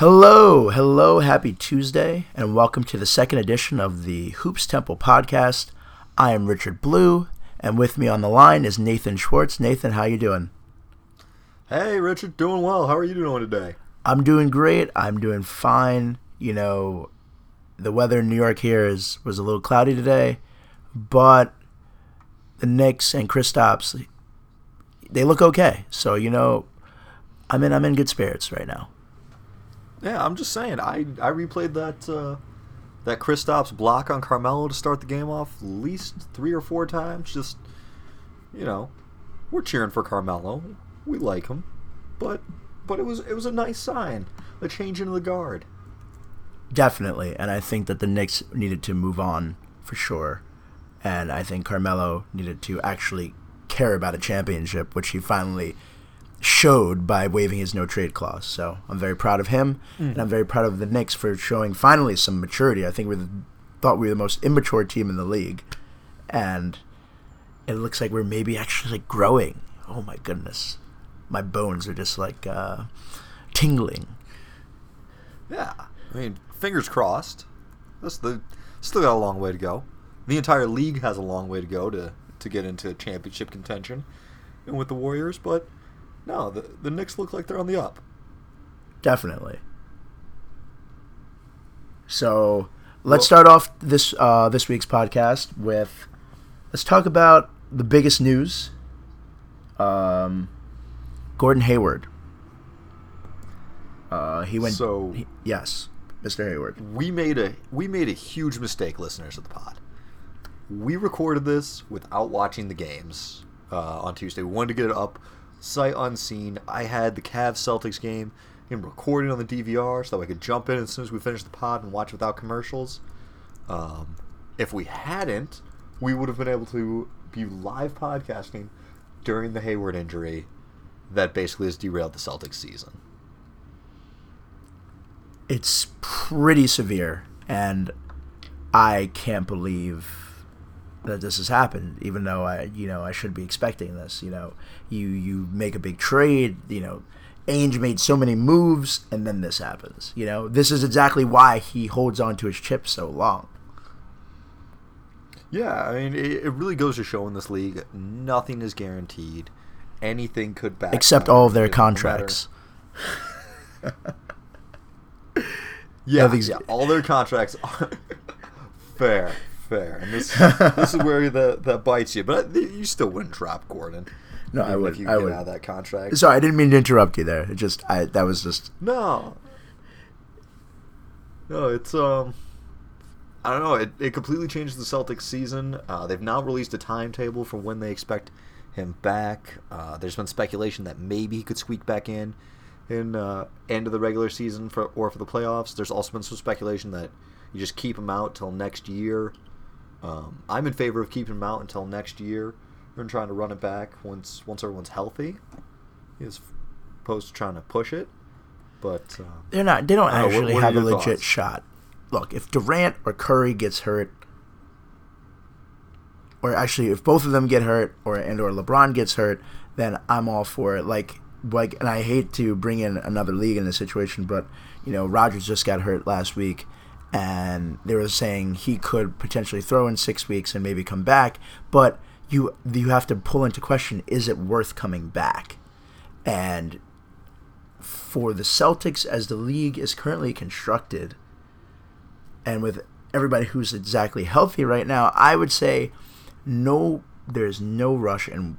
Hello, hello, happy Tuesday, and welcome to the second edition of the Hoops Temple podcast. I am Richard Blue, and with me on the line is Nathan Schwartz. Nathan, how you doing? Hey, Richard, doing well. How are you doing today? I'm doing great. I'm doing fine. You know, the weather in New York here is was a little cloudy today, but the Knicks and Kristaps, they look okay. So you know, I'm in I'm in good spirits right now. Yeah, I'm just saying. I I replayed that uh, that Kristaps block on Carmelo to start the game off at least three or four times. Just you know, we're cheering for Carmelo. We like him, but but it was it was a nice sign, a change in the guard. Definitely, and I think that the Knicks needed to move on for sure, and I think Carmelo needed to actually care about a championship, which he finally showed by waiving his no trade clause. So I'm very proud of him, mm. and I'm very proud of the Knicks for showing finally some maturity. I think we thought we were the most immature team in the league, and it looks like we're maybe actually like growing. Oh my goodness, my bones are just like uh, tingling. Yeah, I mean, fingers crossed. That's the still got a long way to go. The entire league has a long way to go to to get into championship contention, and with the Warriors, but no, the the Knicks look like they're on the up. Definitely. So let's well, start off this uh, this week's podcast with let's talk about the biggest news. Um, Gordon Hayward. Uh, he went. So he, yes, Mr. Hayward. We made a we made a huge mistake, listeners of the pod. We recorded this without watching the games uh, on Tuesday. We wanted to get it up sight unseen. I had the Cavs Celtics game in recording on the DVR so that I could jump in as soon as we finished the pod and watch without commercials. Um, if we hadn't, we would have been able to be live podcasting during the Hayward injury that basically has derailed the Celtics season. It's pretty severe, and I can't believe that this has happened, even though I, you know, I should be expecting this. You know, you you make a big trade, you know, Ainge made so many moves, and then this happens. You know, this is exactly why he holds on to his chip so long. Yeah, I mean, it, it really goes to show in this league, nothing is guaranteed. Anything could back except all of their contracts. yeah, yeah, all their contracts are fair fair, and this this is where the that bites you. But you still wouldn't drop Gordon. No, I would. If you I get would. out of that contract. Sorry, I didn't mean to interrupt you there. It just I that was just no. No, it's um. I don't know. It, it completely changed the Celtics season. Uh, they've now released a timetable for when they expect him back. Uh, there's been speculation that maybe he could squeak back in in uh, end of the regular season for or for the playoffs. There's also been some speculation that you just keep him out till next year. Um, I'm in favor of keeping him out until next year and trying to run it back once once everyone's healthy, as opposed to trying to push it. But uh, they're not. They don't actually what, what have a legit thoughts? shot. Look, if Durant or Curry gets hurt, or actually if both of them get hurt, or and or LeBron gets hurt, then I'm all for it. Like like, and I hate to bring in another league in this situation, but you know, Rodgers just got hurt last week and they were saying he could potentially throw in six weeks and maybe come back, but you you have to pull into question: is it worth coming back? And for the Celtics, as the league is currently constructed, and with everybody who's exactly healthy right now, I would say no. There's no rush in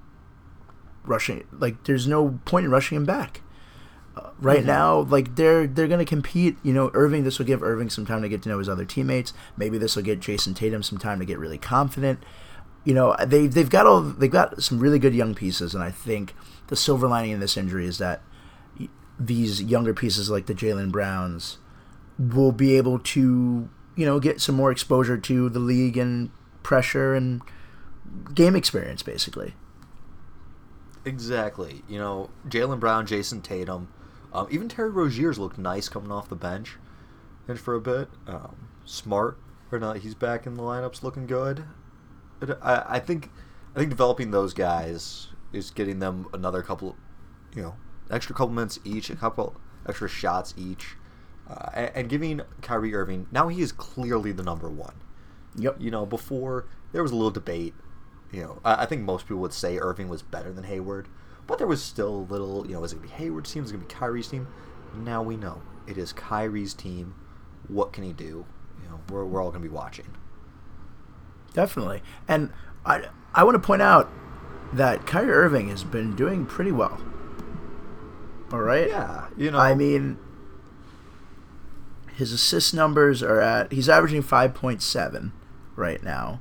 rushing. Like there's no point in rushing him back right mm-hmm. now, like they're they're gonna compete. You know, Irving. This will give Irving some time to get to know his other teammates. Maybe this will get Jayson Tatum some time to get really confident. You know, they they've got all they've got some really good young pieces, and I think the silver lining in this injury is that these younger pieces like the Jaylen Browns will be able to you know get some more exposure to the league and pressure and game experience, basically. Exactly. You know, Jaylen Brown, Jayson Tatum, um, even Terry Rozier's looked nice coming off the bench, and for a bit, um, smart or not, he's back in the lineups, looking good. I, I think, I think developing those guys is getting them another couple, you know, extra couple minutes each, a couple extra shots each, uh, and, and giving Kyrie Irving now he is clearly the number one. Yep. You know, before there was a little debate. You know, I, I think most people would say Irving was better than Hayward, but there was still a little. You know, is it gonna be Hayward's team? Is it gonna be Kyrie's team? Now we know it is Kyrie's team. What can he do? You know, we're we're all gonna be watching. Definitely. And I I want to point out that Kyrie Irving has been doing pretty well. All right? Yeah, you know. I mean his assist numbers are at he's averaging 5.7 right now.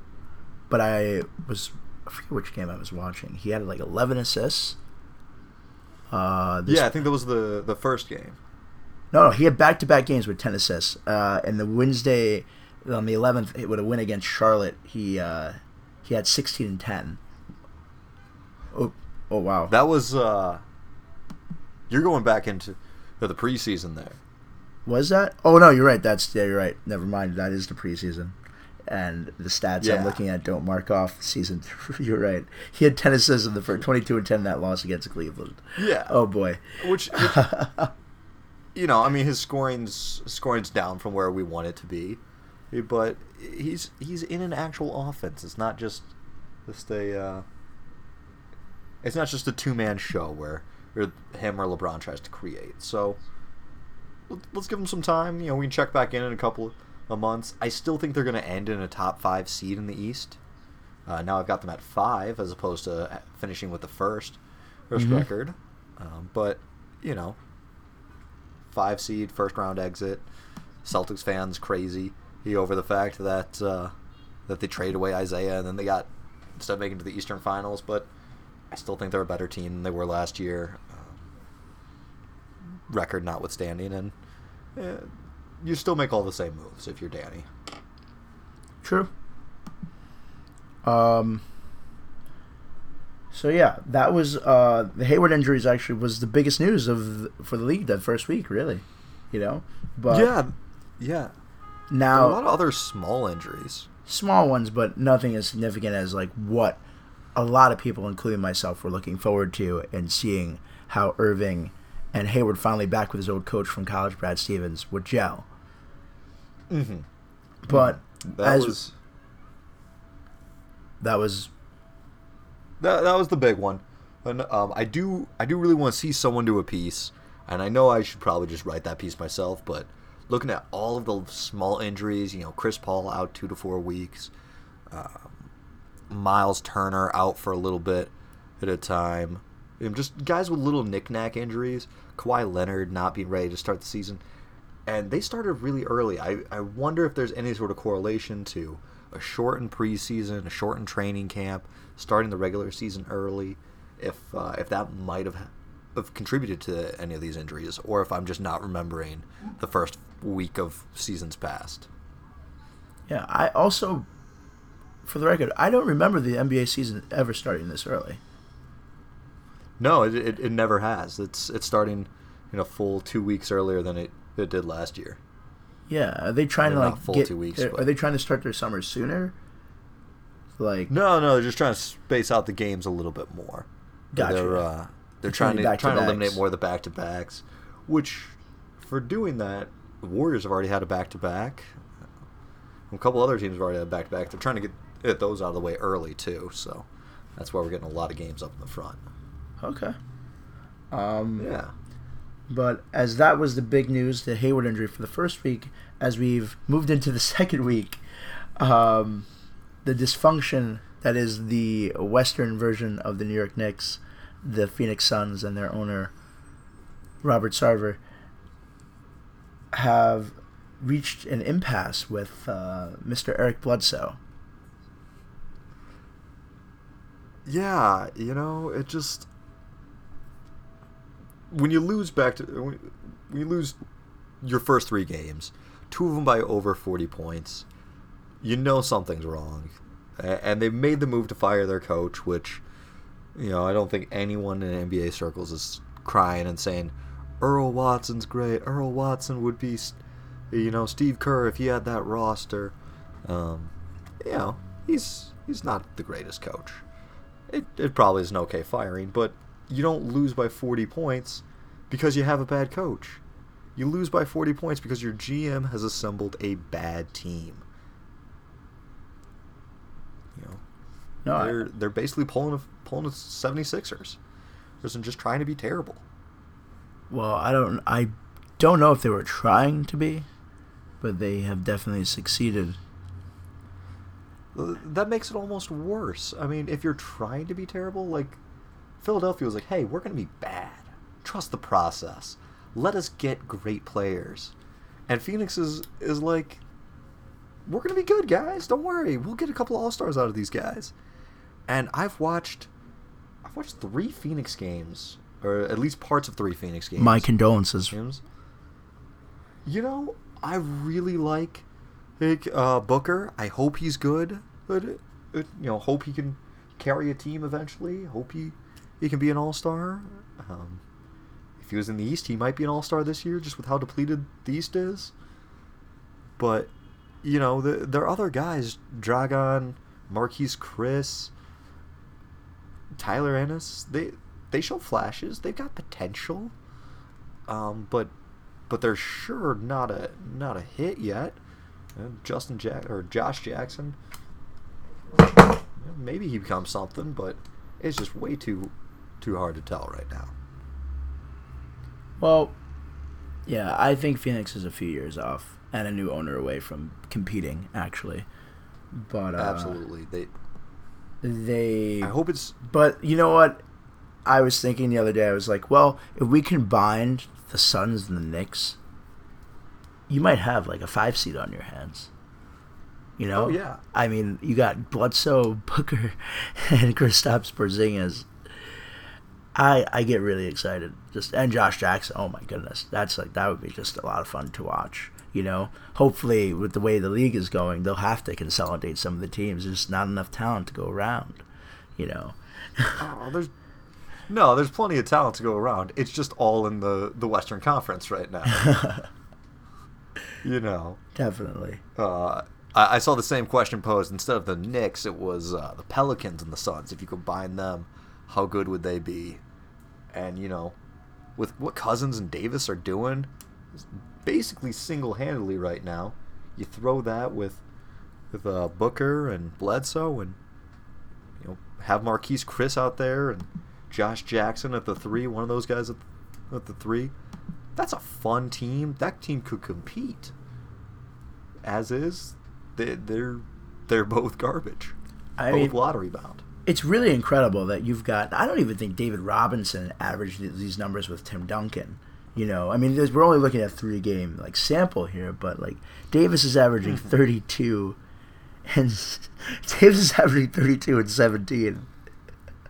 But I was I forget which game I was watching. He had like 11 assists. Uh, this yeah, I think that was the the first game. No, no, he had back-to-back games with ten assists. Uh, and the Wednesday on the eleventh, it would have win against Charlotte. He uh, he had sixteen and ten. Oh, oh wow. That was uh you're going back into the preseason there. was that? Oh no, you're right. That's yeah, you're right. Never mind. That is the preseason. And the stats Yeah. I'm looking at don't mark off season. Three. you're right. He had ten assists in the first, twenty-two and ten in that loss against Cleveland. Yeah. Oh boy. Which, which you know, I mean, his scoring's scoring's down from where we want it to be, but he's he's in an actual offense. It's not just just a uh, it's not just a two man show where, where him or LeBron tries to create. So let- let's give him some time. You know, we can check back in in a couple of months. I still think they're going to end in a top five seed in the East. Uh, now I've got them at five as opposed to finishing with the first first Mhm. record. Um, but you know, five seed, first round exit. Celtics fans crazy he over the fact that uh, that they traded away Isaiah and then they got instead of making it to the Eastern Finals. But I still think they're a better team than they were last year. Um, record notwithstanding, and eh, you still make all the same moves if you're Danny. True. Um. So yeah, that was uh, the Hayward injuries. Actually, was the biggest news of for the league that first week. Really, you know. But yeah, yeah. Now a lot of other small injuries. small ones, but nothing as significant as like what a lot of people, including myself, were looking forward to and seeing how Irving and Hayward finally back with his old coach from college, Brad Stevens, would gel. Mm-hmm. But That as was that was that, that was the big one. And um, I do I do really want to see someone do a piece, and I know I should probably just write that piece myself. But looking at all of the small injuries, you know, Chris Paul out two to four weeks, um, Miles Turner out for a little bit at a time, and just guys with little knick-knack injuries. Kawhi Leonard not being ready to start the season, and they started really early. I, I wonder if there's any sort of correlation to a shortened preseason, a shortened training camp, starting the regular season early. If uh, if that might have have contributed to any of these injuries, or if I'm just not remembering the first week of seasons past. yeah. I also, for the record, I don't remember the NBA season ever starting this early. No, it, it, it never has. It's it's starting, you know, full two weeks earlier than it, it did last year. Yeah, are they trying to like full get? two weeks, are, are they trying to start their summer sooner? Like No, no, they're just trying to space out the games a little bit more. Gotcha. They're uh, they're trying to trying to eliminate more of the back to backs, which for doing that, the Warriors have already had a back to back. A couple other teams have already had a back to back. They're trying to get get those out of the way early too, so that's why we're getting a lot of games up in the front. okay. Um, Yeah. But as that was the big news, the Hayward injury for the first week, as we've moved into the second week, um, the dysfunction that is the Western version of the New York Knicks, the Phoenix Suns, and their owner, Robert Sarver, have reached an impasse with uh, Mr. Eric Bledsoe. Yeah, you know, it just when you lose back to when you lose your first three games, two of them by over forty points, you know something's wrong, and they've made the move to fire their coach, which you know I don't think anyone in NBA circles is crying and saying Earl Watson's great. Earl Watson would be, you know, Steve Kerr if he had that roster. Um, you know, he's he's not the greatest coach. It, it probably is an okay firing, but you don't lose by 40 points because you have a bad coach. You lose by 40 points because your GM has assembled a bad team. You know, No, they're I, they're basically pulling a, pulling a 76ers. They're just trying to be terrible. well, I don't. I don't know if they were trying to be, but they have definitely succeeded. That makes it almost worse. I mean, if you're trying to be terrible, like Philadelphia was like, "Hey, we're going to be bad. Trust the process. Let us get great players." And Phoenix is is like, "We're going to be good, guys. Don't worry. We'll get a couple all-stars out of these guys." And I've watched I've watched 3 Phoenix games or at least parts of 3 Phoenix games. My condolences. You know, I really like like uh, Booker. I hope he's good. But, uh, you know, hope he can carry a team eventually. Hope he he can be an all star. Um, if he was in the East, he might be an all star this year, just with how depleted the East is. But you know, the, there are other guys: Dragan, Marquese, Chriss, Tyler Ennis. They they show flashes. They've got potential. Um, but but they're sure not a not a hit yet. Uh, Justin Jack or Josh Jackson. Maybe he becomes something, but it's just way too too hard to tell right now. Well, yeah, I think Phoenix is a few years off and a new owner away from competing, actually. But uh, Absolutely, they. they. I hope it's But you know what? I was thinking the other day. I was like, well, if we combined the Suns and the Knicks, you might have like a five seed on your hands. You know? Oh, yeah. I mean, you got Bledsoe, Booker, and Kristaps Porzingis. I I get really excited. Just and Josh Jackson. Oh my goodness, that's like that would be just a lot of fun to watch. You know, hopefully with the way the league is going, they'll have to consolidate some of the teams. There's not enough talent to go around. You know. oh, there's no, there's plenty of talent to go around. It's just all in the the Western Conference right now. you know. Definitely. Uh, I, I saw the same question posed. Instead of the Knicks, it was uh, the Pelicans and the Suns. If you combine them, how good would they be? And you know, with what Cousins and Davis are doing, basically single-handedly right now, you throw that with with uh, Booker and Bledsoe, and you know, have Marquese Chriss out there and Josh Jackson at the three. One of those guys at, at the three. That's a fun team. That team could compete as is, they, they're they're both garbage. I both mean, lottery bound. It's really incredible that you've got. I don't even think David Robinson averaged these numbers with Tim Duncan. You know, I mean, there's, we're only looking at three game like sample here, but like Davis is averaging hmm. 32, and Davis is averaging 32 and 17,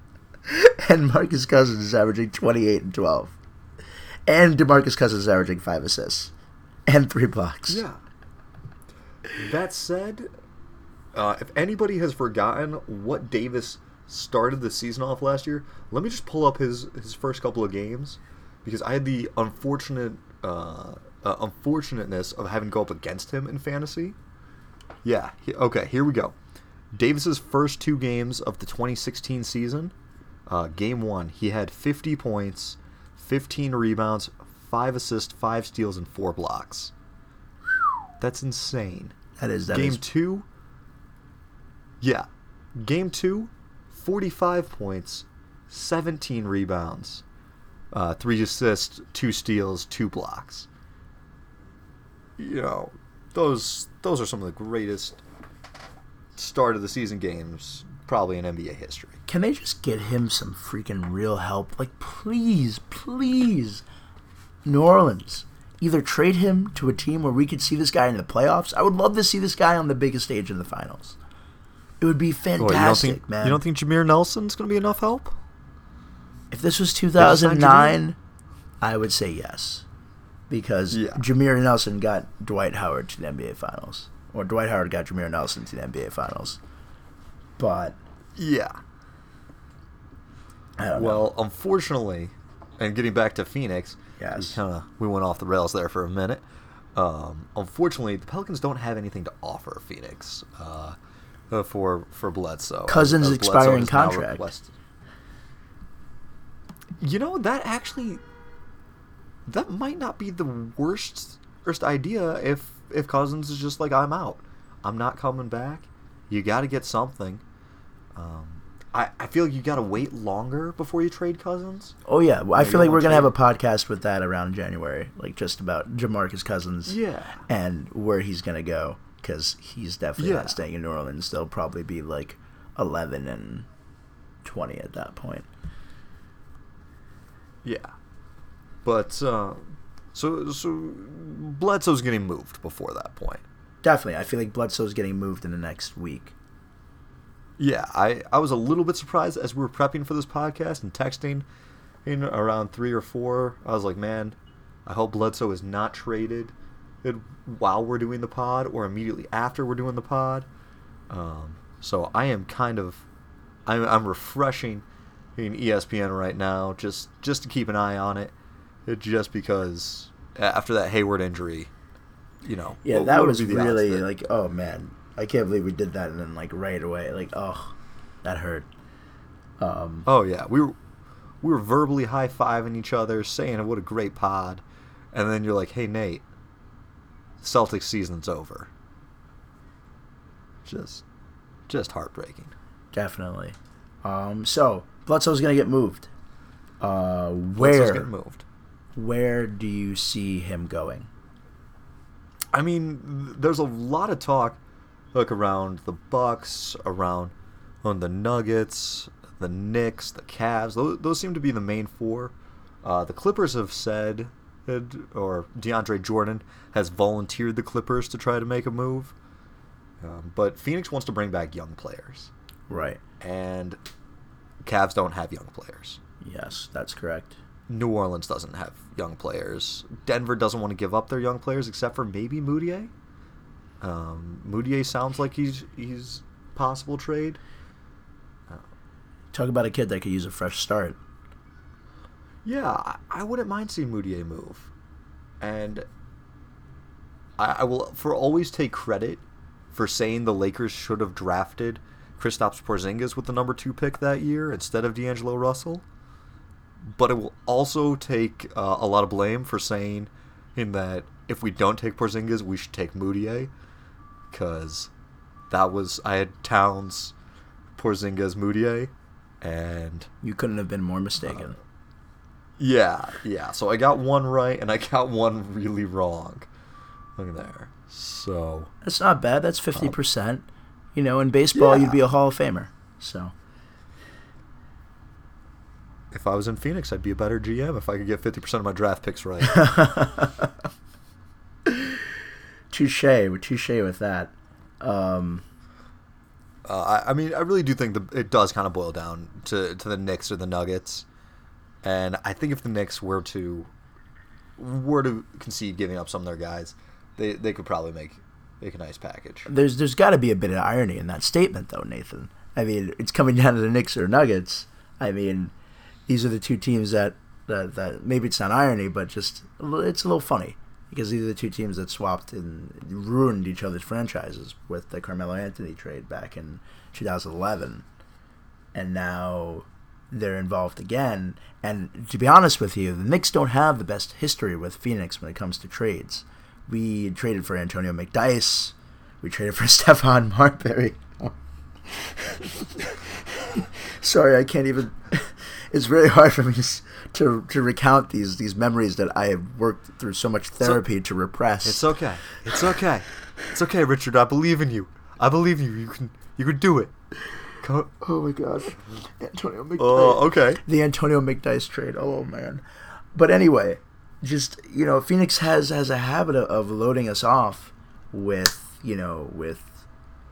and Marcus Cousins is averaging 28 and 12, and Demarcus Cousins is averaging five assists and three blocks. Yeah. That said, uh, if anybody has forgotten what Davis started the season off last year, let me just pull up his his first couple of games because I had the unfortunate uh, uh, unfortunateness of having to go up against him in fantasy. Yeah. he- okay. Here we go. Davis's first two games of the 2016 season. Uh, game one, he had 50 points, 15 rebounds, five assists, five steals, and four blocks. That's insane. That is that Game is- two. Yeah. Game two, 45 points, 17 rebounds, uh, three assists, two steals, two blocks. You know, those those are some of the greatest start of the season games probably in NBA history. Can they just get him some freaking real help? Like, please, please, New Orleans, either trade him to a team where we could see this guy in the playoffs. I would love to see this guy on the biggest stage in the finals. It would be you fantastic, don't think man. you don't think Jameer Nelson's going to be enough help? if this was 2009, I would say yes, because Yeah. Jameer Nelson got Dwight Howard to the NBA Finals, or Dwight Howard got Jameer Nelson to the NBA Finals. But Yeah. I don't know. Well, unfortunately, and getting back to Phoenix, Yes. we kind of we went off the rails there for a minute. Um, unfortunately, the Pelicans don't have anything to offer Phoenix uh, uh, for for Bledsoe. Cousins' Bledsoe expiring contract. You know that actually that might not be the worst worst idea if if Cousins is just like I'm out, I'm not coming back. You got to get something. Um, I I feel like you got to wait longer before you trade Cousins. Oh yeah, well, I feel like we're wanna gonna have a podcast with that around January, like just about Jamarcus Cousins. Yeah. and where he's gonna go because he's definitely Yeah. not staying in New Orleans. They'll probably be like eleven and twenty at that point. Yeah. But uh, so so Bledsoe's getting moved before that point. Definitely, I feel like Bledsoe's getting moved in the next week. Yeah, I, I was a little bit surprised as we were prepping for this podcast and texting in around three or four. I was like, man, I hope Bledsoe is not traded it- while we're doing the pod or immediately after we're doing the pod. Um, so I am kind of I'm, I'm refreshing in ESPN right now just just to keep an eye on it. It just because after that Hayward injury, you know, Yeah, what- that what was be the odds really that- like, oh man, I can't believe we did that, and then like right away, like, oh, that hurt. Um, Oh yeah, we were we were verbally high fiving each other, saying what a great pod, and then you're like, "Hey Nate, Celtics season's over." Just, just heartbreaking. definitely. Um, so Bledsoe's gonna get moved. Uh, where getting moved. where do you see him going? I mean, there's a lot of talk, like around the Bucks, around on the Nuggets, the Knicks, the Cavs. Those, those seem to be the main four. Uh, the Clippers have said, it- or DeAndre Jordan has volunteered the Clippers to try to make a move. Um, but Phoenix wants to bring back young players, Right. and Cavs don't have young players. Yes, that's correct. New Orleans doesn't have young players. Denver doesn't want to give up their young players except for maybe Mudiay. Um, Mudiay sounds like he's he's possible trade. Talk about a kid that could use a fresh start. Yeah, I, wouldn't mind seeing Mudiay move, and I, I will for always take credit for saying the Lakers should have drafted Kristaps Porzingis with the number two pick that year instead of D'Angelo Russell. But it will also take uh, a lot of blame for saying in that if we don't take Porzingis, we should take Mudiay, because that was I had Towns, Porzingis, Mudiay, and You couldn't have been more mistaken. Yeah, yeah. So I got one right and I got one really wrong. Look at there. So That's not bad. That's fifty percent. You know, in baseball, Yeah. you'd be a Hall of Famer. So if I was in Phoenix, I'd be a better GM if I could get fifty percent of my draft picks right. touche, touche with that. Um, uh, I, I mean, I really do think the, it does kind of boil down to to the Knicks or the Nuggets, and I think if the Knicks were to were to concede giving up some of their guys, they they could probably make make a nice package. there's there's got to be a bit of irony in that statement, though, Nathan. I mean, it's coming down to the Knicks or Nuggets. I mean, these are the two teams that that, that maybe it's not irony, but just it's a little funny because these are the two teams that swapped and ruined each other's franchises with the Carmelo Anthony trade back in 2011, and now they're involved again. And to be honest with you, the Knicks don't have the best history with Phoenix when it comes to trades. We traded for Antonio McDyess. We traded for Stephon Marbury. Sorry, I can't even. It's very hard for me to, to to recount these these memories that I have worked through so much therapy to repress. It's okay. It's okay. It's okay, Richard. I believe in you. I believe in you. You can you can do it. Go. oh my gosh, Antonio McDyess. Oh, okay. the Antonio McDyess trade. Oh man. But anyway, just you know, Phoenix has has a habit of, of loading us off with you know with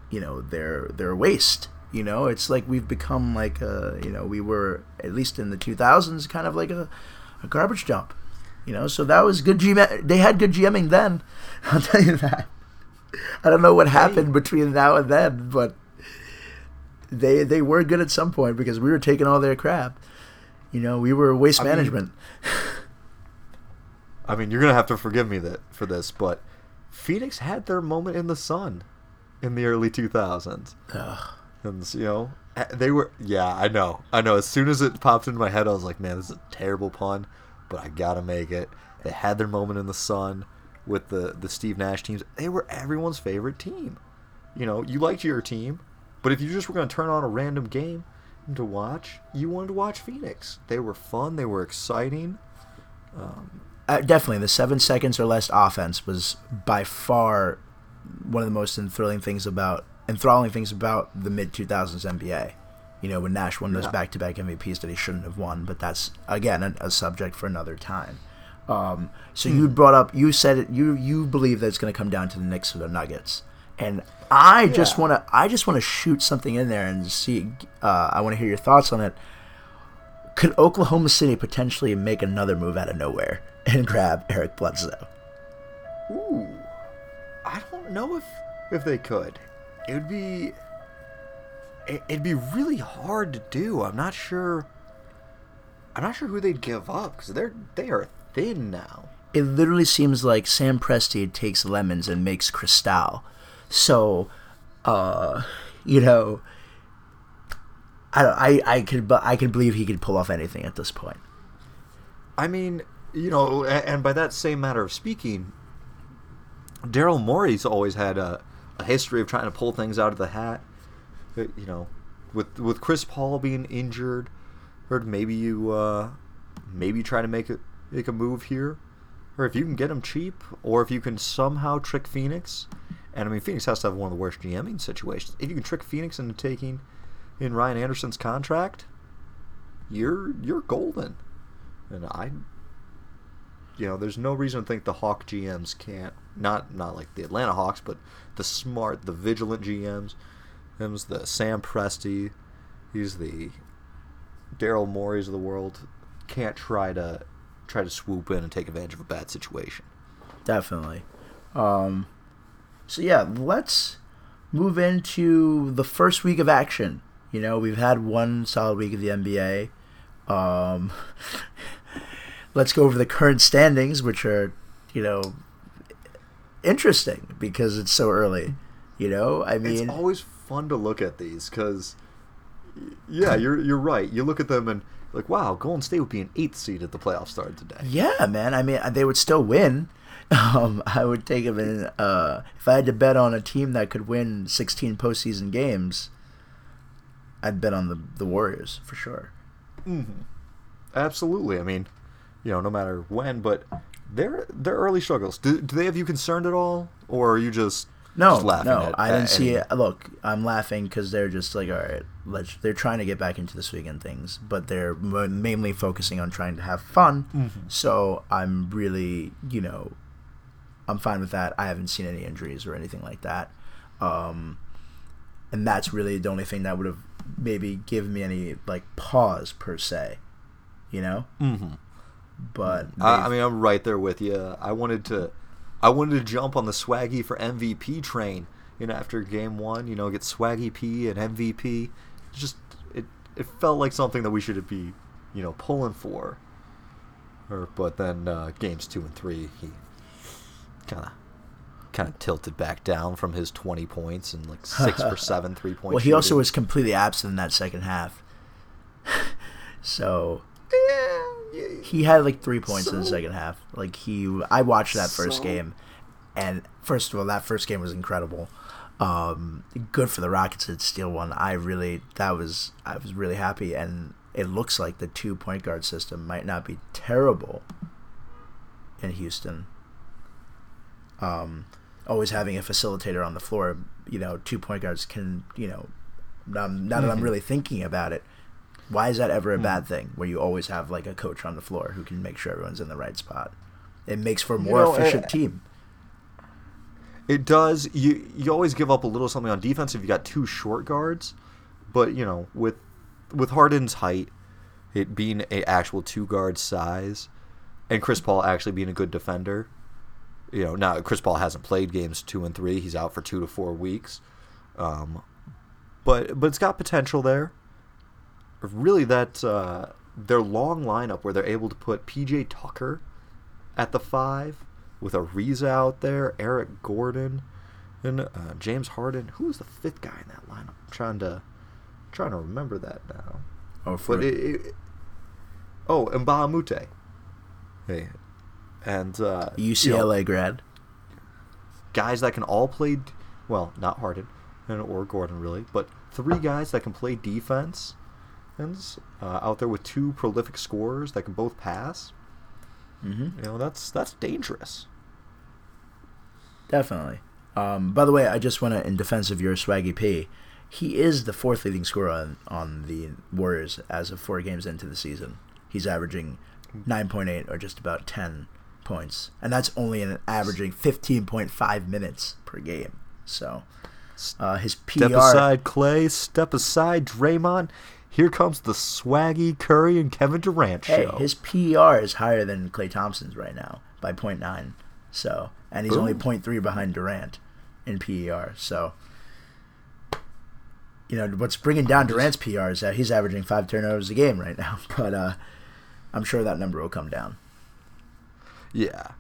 you know their their waste. You know, it's like we've become like a you know we were at least in the 2000s kind of like a, a garbage dump. You know, so that was good GM. They had good GMing then. I'll tell you that. I don't know what happened between now and then, but they they were good at some point because we were taking all their crap. You know, we were waste I mean- management. I mean, you're gonna have to forgive me that for this, but Phoenix had their moment in the sun in the early 2000s, Ugh. and you know eh, they were. Yeah, I know, I know. As soon as it popped into my head, I was like, man, this is a terrible pun, but I gotta make it. They had their moment in the sun with the the Steve Nash teams. They were everyone's favorite team. You know, you liked your team, but if you just were going to turn on a random game to watch, you wanted to watch Phoenix. They were fun. They were exciting. Um, uh, definitely, the seven seconds or less offense was by far one of the most enthralling things about enthralling things about the mid 2000s NBA. You know, when Nash won those back to back MVPs that he shouldn't have won, but that's again a, a subject for another time. Um, so you brought up, you said it, you you believe that it's going to come down to the Knicks or the Nuggets, and I just want to I just want to shoot something in there and see. Uh, I want to hear your thoughts on it. Could Oklahoma City potentially make another move out of nowhere and grab Eric Bledsoe? Ooh, I don't know if if they could. It would be. it- It'd be really hard to do. I'm not sure. I'm not sure who they'd give up because they're they are thin now. it literally seems like Sam Presti takes lemons and makes Cristal. So, uh, you know, I I I could I could believe he could pull off anything at this point. I mean, you know, and by that same matter of speaking, Daryl Morey's always had a, a history of trying to pull things out of the hat. Uh, You know, with with Chris Paul being injured, heard maybe you uh, maybe try to make a make a move here, or if you can get him cheap, or if you can somehow trick Phoenix. And I mean, Phoenix has to have one of the worst GMing situations. If you can trick Phoenix into taking in Ryan Anderson's contract, you're you're golden. And I, you know, there's no reason to think the Hawk GMs can't not not like the Atlanta Hawks, but the smart, the vigilant GMs. Him's the Sam Presti. He's the Daryl Morey's of the world. Can't try to try to swoop in and take advantage of a bad situation. Definitely. Um, so yeah, let's move into the first week of action. You know, we've had one solid week of the NBA. Um, let's go over the current standings, which are, you know, interesting because it's so early. You know, I mean, it's always fun to look at these because, yeah, you're you're right. You look at them and like, wow, Golden State would be an eighth seed if the playoffs started today. Yeah, man. I mean, they would still win. Um, I would take them in. Uh, if I had to bet on a team that could win 16 postseason games, I'd bet on the the Warriors for sure. Mm-hmm. Absolutely. I mean, you know, no matter when, but their their early struggles. Do, do they have you concerned at all, or are you just No, just laughing no, at, I didn't at see it. Look, I'm laughing because they're just like, all right, let's. They're trying to get back into the swing and things, but they're mainly focusing on trying to have fun. Mm-hmm. So I'm really, you know, I'm fine with that. I haven't seen any injuries or anything like that, um, and that's really the only thing that would have maybe given me any like pause per se, you know. Mhm. But I, I mean, I'm right there with you. I wanted to, I wanted to jump on the Swaggy for MVP train. You know, after game one, you know, get Swaggy P and MVP. Just it, it felt like something that we should be, you know, pulling for. Or, but then uh, games two and three, he kind of, kind of tilted back down from his 20 points and like six for seven three point. well, he also was completely absent in that second half. so he had like three points in the second half. Like he, I watched that first So- game, and first of all, that first game was incredible. Um, good for the Rockets to steal one. I really, that was, I was really happy, and it looks like the two point guard system might not be terrible in Houston. Um, always having a facilitator on the floor, you know, two point guards can, you know, um, now that I'm Mhm. really thinking about it, why is that ever a bad thing? Where you always have like a coach on the floor who can make sure everyone's in the right spot. It makes for a You more know, efficient uh, team. It does. You you always give up a little something on defense if you got two short guards, but you know with with Harden's height, it being a actual two guard size, and Chris Paul actually being a good defender. You know now Chris Paul hasn't played games two and three. He's out for two to four weeks, um, but but it's got potential there. Really, that uh, their long lineup where they're able to put PJ Tucker at the five with Ariza out there, Eric Gordon, and uh, James Harden. Who was the fifth guy in that lineup? I'm trying to trying to remember that now. Oh, for But it, it, oh, and Mbah a Moute. Hey, and uh, UCLA you know, grad. guys that can all play. Well, not Harden and or Gordon really, but three guys that can play defense, and uh, out there with two prolific scorers that can both pass. Mm-hmm. You know that's that's dangerous. Definitely. Um, by the way, I just want to, in defense of your Swaggy P, he is the fourth leading scorer on, on the Warriors as of four games into the season. He's averaging 9.8 or just about 10 points. And that's only in averaging 15.5 minutes per game. So uh, his PR. Step aside, Klay. Step aside, Draymond. Here comes the swaggy Curry and Kevin Durant Hey, show. his PR is higher than Klay Thompson's right now by 0.9. So, and he's only Boom. 0.3 behind Durant in PER. So, you know, what's bringing down Durant's PR is that he's averaging five turnovers a game right now. But uh, I'm sure that number will come down. Yeah,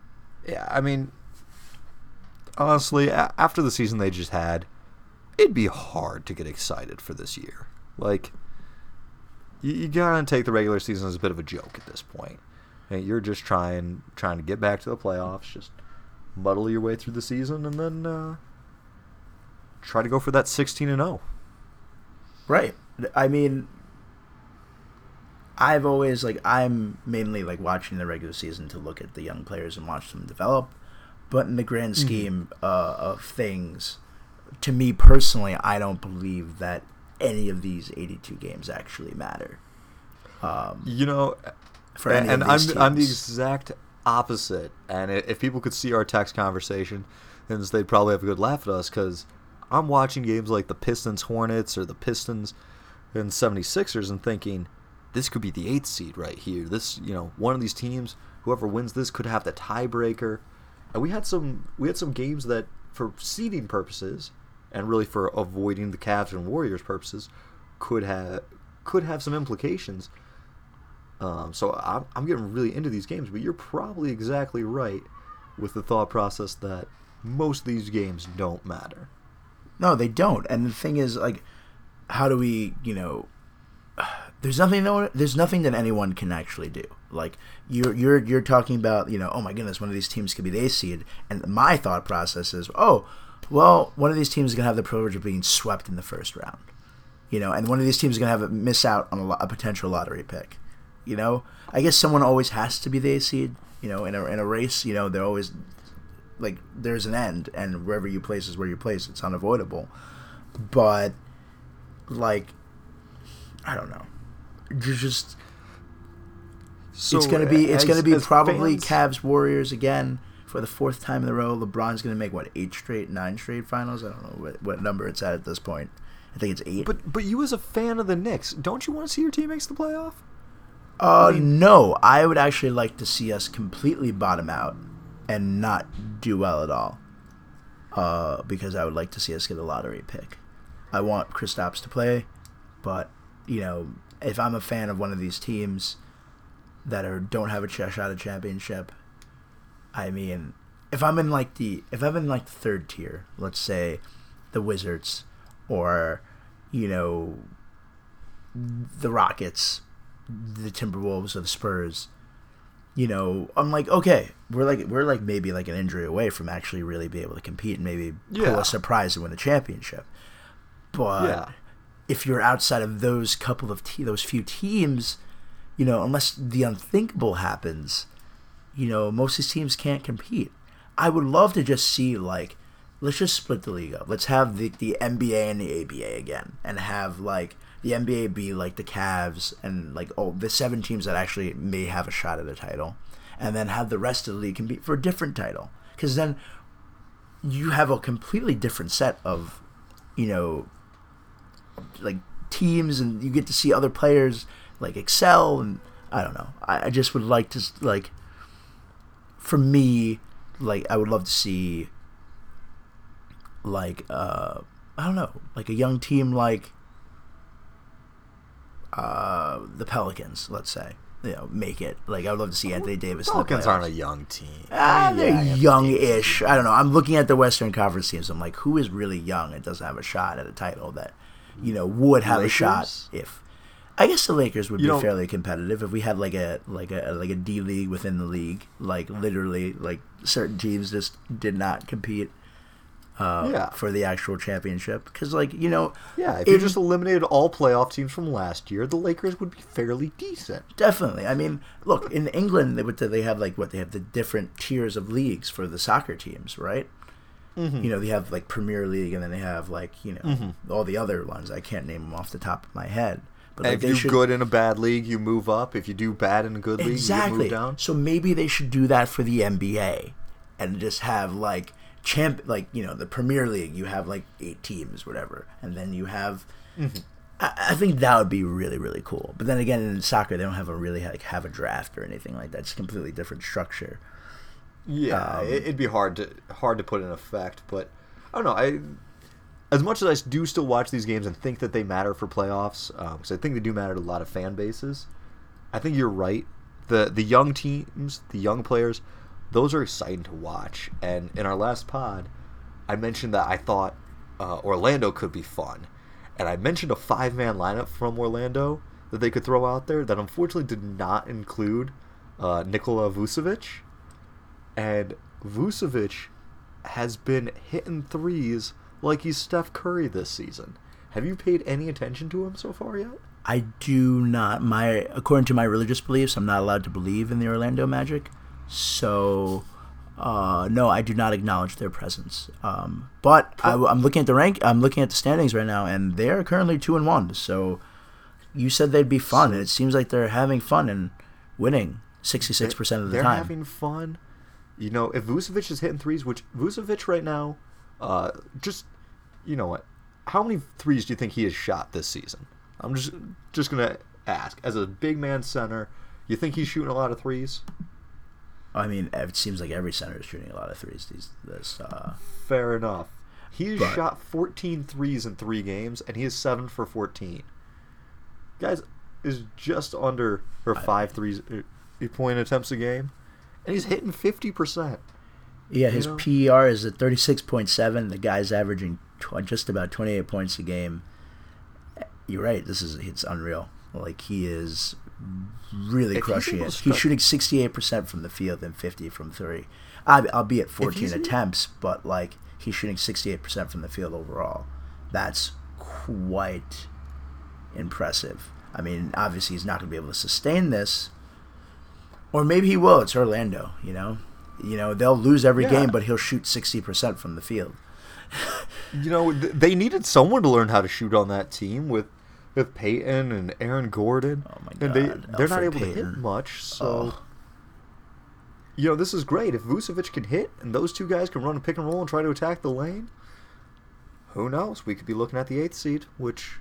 yeah. I mean, honestly, a- after the season they just had, it'd be hard to get excited for this year. Like, you, you gotta take the regular season as a bit of a joke at this point. You're just trying trying to get back to the playoffs, just muddle your way through the season, and then uh, try to go for that 16 and oh. 0. Right. I mean, I've always like I'm mainly like watching the regular season to look at the young players and watch them develop. But in the grand Mm-hmm. scheme uh, of things, to me personally, I don't believe that any of these 82 games actually matter. Um, You know, for any and I'm these I'm the exact opposite. And if people could see our text conversation, then they'd probably have a good laugh at us because I'm watching games like the Pistons Hornets or the Pistons and 76ers and thinking this could be the eighth seed right here. This you know one of these teams, whoever wins this could have the tiebreaker. And we had some we had some games that for seeding purposes and really for avoiding the Cavs and Warriors purposes could have could have some implications. Um, so I'm, I'm getting really into these games, but you're probably exactly right with the thought process that most of these games don't matter. No, they don't. And the thing is, like, how do we, you know, there's nothing no there's nothing that anyone can actually do. Like you're you're you're talking about, you know, oh my goodness, one of these teams could be the A seed, and my thought process is, oh, well, one of these teams is gonna have the privilege of being swept in the first round, you know, and one of these teams is gonna have a miss out on a, a potential lottery pick. You know, I guess someone always has to be the A seed. You know, in a in a race, you know, they're always like there's an end, and wherever you place is where you place. It's unavoidable. But like, I don't know. Ju- Just So it's gonna be it's as- gonna be probably fans- Cavs Warriors again for the fourth time in a row. LeBron's gonna make what eight straight, nine straight finals. I don't know what, what number it's at at this point. I think it's eight. But but you as a fan of the Knicks, don't you want to see your team makes the playoff? Uh, I mean- no, I would actually like to see us completely bottom out and not do well at all. Uh, because I would like to see us get a lottery pick. I want Kristaps to play, but you know, if I'm a fan of one of these teams that are don't have a shot at championship, I mean, if I'm in like the if I'm in like the third tier, let's say the Wizards or you know the Rockets, the Timberwolves or the Spurs, you know, I'm like, okay, we're like we're like maybe like an injury away from actually really be able to compete and maybe pull a surprise and win the championship. But Yeah. If you're outside of those couple of te- those few teams, you know, unless the unthinkable happens, you know, most of these teams can't compete. I would love to just see like let's just split the league up. Let's have the, the NBA and the ABA again and have like the NBA be like the Cavs and like oh the seven teams that actually may have a shot at a title and then have the rest of the league compete for a different title cuz then you have a completely different set of you know like teams and you get to see other players like excel and I don't know. I, I just would like to like for me like I would love to see like uh I don't know, like a young team like uh the Pelicans, let's say. You know, make it. Like I would love to see Anthony Davis the Pelicans aren't a young team. Ah, they're yeah, young-ish. I don't know. I'm looking at the Western Conference teams. I'm like, who is really young and doesn't have a shot at a title that, you know, would have a shot if. I guess the Lakers would You be fairly competitive if we had like a like a like a D league within the league. Like literally, like certain teams just did not compete uh, Yeah. for the actual championship because, like you know, Yeah, if you just eliminated all playoff teams from last year, the Lakers would be fairly decent. Definitely. I mean, look in England, they, would- they have like what they have the different tiers of leagues for the soccer teams, right? Mm-hmm. You know, they have like Premier League, and then they have like you know all the other ones. I can't name them off the top of my head, but like if they you should do good in a bad league, you move up. If you do bad in a good league, you get exactly. down. So maybe they should do that for the NBA, and just have like champ, like you know, the Premier League. You have like eight teams, whatever, and then you have. Mm-hmm. I, I think that would be really really cool. But then again, in soccer, they don't have a really like have a draft or anything like that. It's a completely different structure. Yeah, Um, it, it'd be hard to hard to put in effect, but I don't know. I as much as I do still watch these games and think that they matter for playoffs, because I think they do matter to a lot of fan bases. I think you're right. the The young teams, the young players, those are exciting to watch. And in our last pod, I mentioned that I thought uh, Orlando could be fun, and I mentioned a five man lineup from Orlando that they could throw out there that unfortunately did not include uh, Nikola Vucevic and Vucevic has been hitting threes like he's Steph Curry this season. Have you paid any attention to him so far yet? I do not my according to my religious beliefs, I'm not allowed to believe in the Orlando Magic. So uh, no, I do not acknowledge their presence. Um, but I, am looking at the rank. I'm looking at the standings right now, and they are currently two and one. So you said they'd be fun, and it seems like they're having fun and winning 66 percent of the They're time. having fun. You know, if Vucevic is hitting threes, which Vucevic right now, uh, just you know what? How many threes do you think he has shot this season? I'm just just gonna ask. As a big man center, you think he's shooting a lot of threes? I mean, it seems like every center is shooting a lot of threes. These this. Uh, Fair enough. He has But- shot 14 threes in three games, and he is 7 for 14. Guys, is just under for five threes uh, point attempts a game, and he's hitting 50%. Yeah, his know? PER is at 36.7. The guy's averaging tw- just about 28 points a game. You're right. This is it's unreal. Like he is really If crushing it. He's shooting 68% from the field and 50 from three. I'll be at 14 he's- attempts, but like he's shooting 68% from the field overall. That's quite impressive. I mean, obviously he's not going to be able to sustain this, or maybe he will. It's Orlando, you know. You know they'll lose every Yeah. game, but he'll shoot 60% from the field. You know, th- they needed someone to learn how to shoot on that team with with Payton and Aaron Gordon. Oh my And they they're not Elfrid able to hit much, so Oh. you know, this is great. If Vucevic can hit and those two guys can run a pick and roll and try to attack the lane, who knows? We could be looking at the eighth seed, which,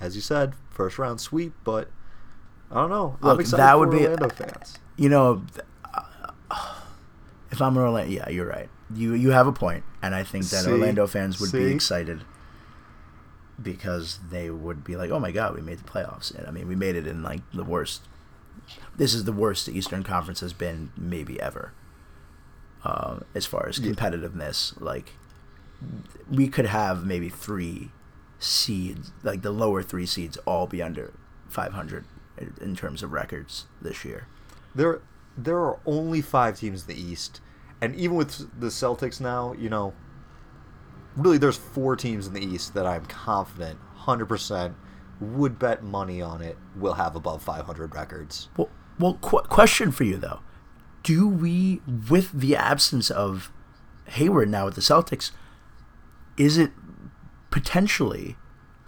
as you said, first round sweep. But I don't know. I'm Look, excited that for would be- Orlando fans. You know, if I'm Orlando, yeah, you're right. You you have a point, and I think that See? Orlando fans would be excited because they would be like, "Oh my God, we made the playoffs!" And I mean, we made it in like the worst. This is the worst the Eastern Conference has been maybe ever. Uh, as far as Yeah. competitiveness, like we could have maybe three seeds, like the lower three seeds, all be under 500 in- in terms of records this year. There, there are only five teams in the East, and even with the Celtics now, you know, really, there's four teams in the East that I'm confident, hundred percent, would bet money on it will have above 500 records. Well, well, qu- question for you though: Do we, with the absence of Hayward now with the Celtics, is it potentially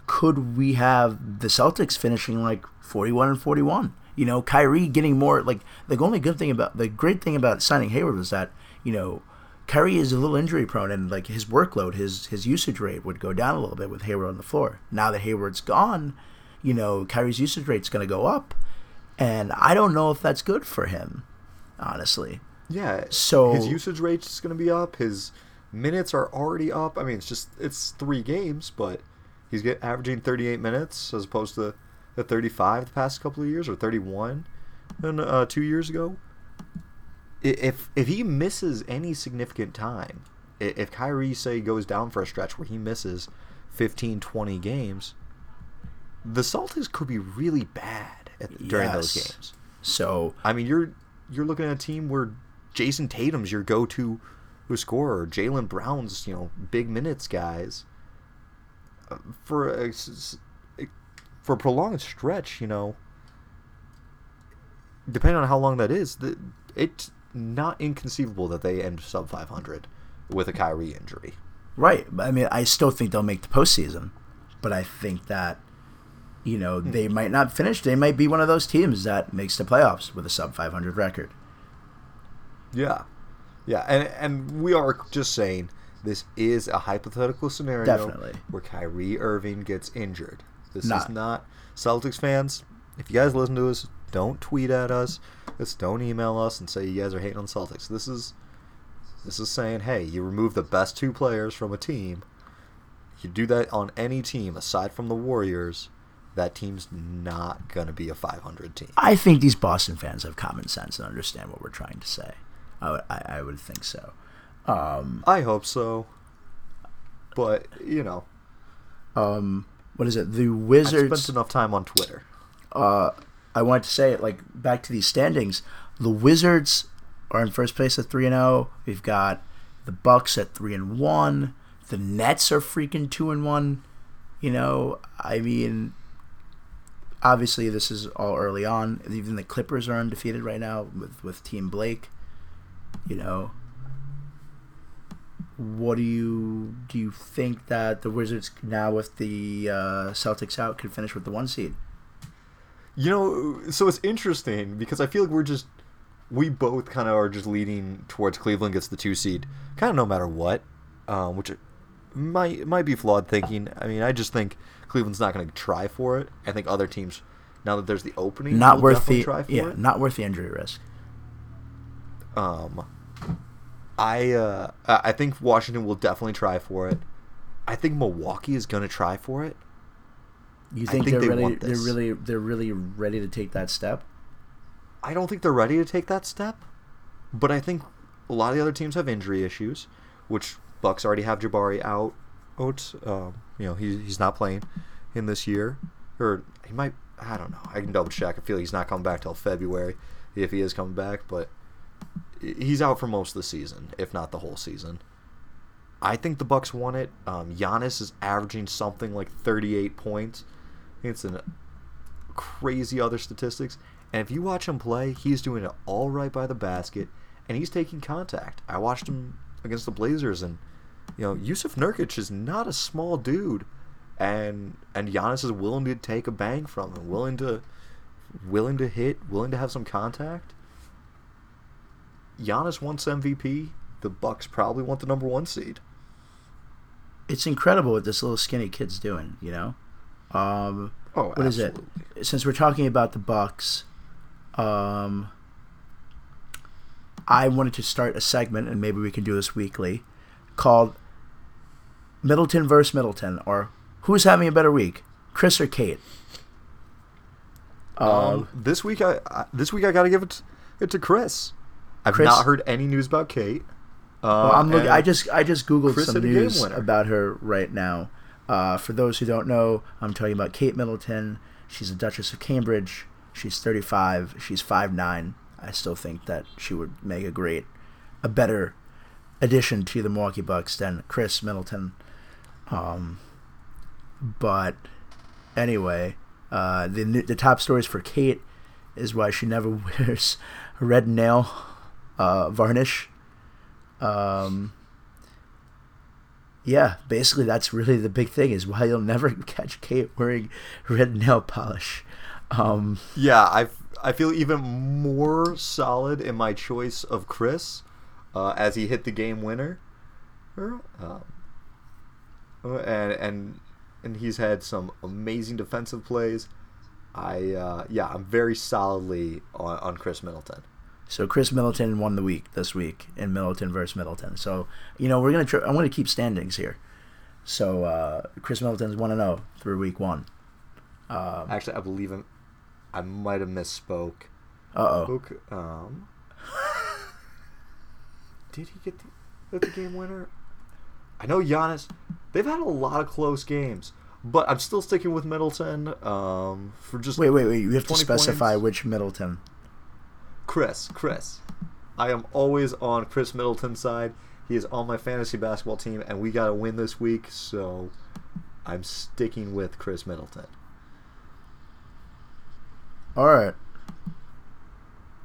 could we have the Celtics finishing like forty-one and forty-one? You know, Kyrie getting more like the only good thing about the great thing about signing Hayward was that you know. Kyrie is a little injury prone, and like his workload, his his usage rate would go down a little bit with Hayward on the floor. Now that Hayward's gone, you know Kyrie's usage rate's going to go up, and I don't know if that's good for him, honestly. Yeah. So- his usage rate is going to be up. His minutes are already up. I mean, it's just it's three games, but he's get averaging 38 minutes as opposed to the 35 the past couple of years or 31 and uh, two years ago. If if he misses any significant time, if Kyrie say goes down for a stretch where he misses 15 20 games, the Celtics could be really bad at, during those games. So I mean, you're you're looking at a team where Jayson Tatum's your go-to who scorer, Jaylen Brown's you know big minutes guys. Uh, For a, for a prolonged stretch, you know, depending on how long that is, the, it's not inconceivable that they end sub 500 with a Kyrie injury. Right. I mean, I still think they'll make the postseason, but I think that you know Hmm. they might not finish. They might be one of those teams that makes the playoffs with a sub 500 record. Yeah, yeah, and and we are just saying this is a hypothetical scenario Definitely. where Kyrie Irving gets injured. This is not Celtics fans. If you guys listen to us, don't tweet at us. Just don't email us and say you guys are hating on Celtics. This is this is saying, hey, you remove the best two players from a team. You do that on any team aside from the Warriors. That team's not gonna be a 500 team. I think these Boston fans have common sense and understand what we're trying to say. I would, I, I would think so. Um, I hope so. But you know, um, what is it? The Wizards. Wizards. spent enough time on Twitter. uh, I wanted to say it like back to these standings. The Wizards are in first place at three and zero. We've got the Bucks at three and one. The Nets are freaking two and one. You know, I mean, obviously this is all early on. Even the Clippers are undefeated right now with with Team Blake. You know, what do you do? You think that the Wizards now with the uh, Celtics out could finish with the one seed? You know, so it's interesting because I feel like we're just we both kind of are just leading towards Cleveland gets the two seed, kind of no matter what, um, which might might be flawed thinking. I mean, I just think Cleveland's not going to try for it. I think other teams, now that there's the opening, not worth the try for yeah, it. not worth the injury risk. Um, I uh, I think Washington will definitely try for it. I think Milwaukee is going to try for it. You think, think they're they ready? They're really they're really ready to take that step. I don't think they're ready to take that step, but I think a lot of the other teams have injury issues, which Bucks already have Jabari out. Out, um, you know, he, he's not playing in this year, or he might. I don't know. I can double check. I feel he's not coming back till February, if he is coming back. But he's out for most of the season, if not the whole season. I think the Bucks won it. Um, Giannis is averaging something like 38 points. It's an crazy other statistics. And if you watch him play, he's doing it all right by the basket, and he's taking contact. I watched him against the Blazers, and you know Jusuf Nurkic is not a small dude, and and Giannis is willing to take a bang from him, willing to willing to hit, willing to have some contact. Giannis wants MVP. The Bucks probably want the number one seed. It's incredible what this little skinny kid's doing. You know, um, Oh, what is it? Since we're talking about the Bucks, um, I wanted to start a segment, and maybe we can do this weekly, called Middleton versus Middleton, or who's having a better week, Khris or Kate? Um, this week I, I this week I got to give it it to Khris. I've Khris- not heard any news about Kate. Uh, Well, I'm looking. I just I just googled Khris some hit a game news about her right now. Uh, for those who don't know, I'm talking about Kate Middleton. She's a Duchess of Cambridge. She's 35. She's 5'9". I still think that she would make a great, a better addition to the Milwaukee Bucks than Khris Middleton. Um, but anyway, uh, the the top stories for Kate is why she never wears a red nail uh, varnish. Um, yeah, basically that's really the big thing is why you'll never catch Kate wearing red nail polish. Um, yeah, I I feel even more solid in my choice of Khris uh, as he hit the game winner. Um, and and and he's had some amazing defensive plays. I uh, yeah, I'm very solidly on, on Khris Middleton. So Khris Middleton won the week this week in Middleton versus Middleton. So you know we're gonna try, I'm gonna keep standings here. So uh, Khris Middleton's one and zero through week one. Um, Actually, I believe him. I might have misspoke. uh oh. Um, did he get the, the game winner? I know Giannis. They've had a lot of close games, but I'm still sticking with Middleton. Um, for just Wait, wait, wait. You have to specify points. which Middleton. Khris, Khris. I am always on Khris Middleton's side. He is on my fantasy basketball team, and we got to win this week, so I'm sticking with Khris Middleton. All right.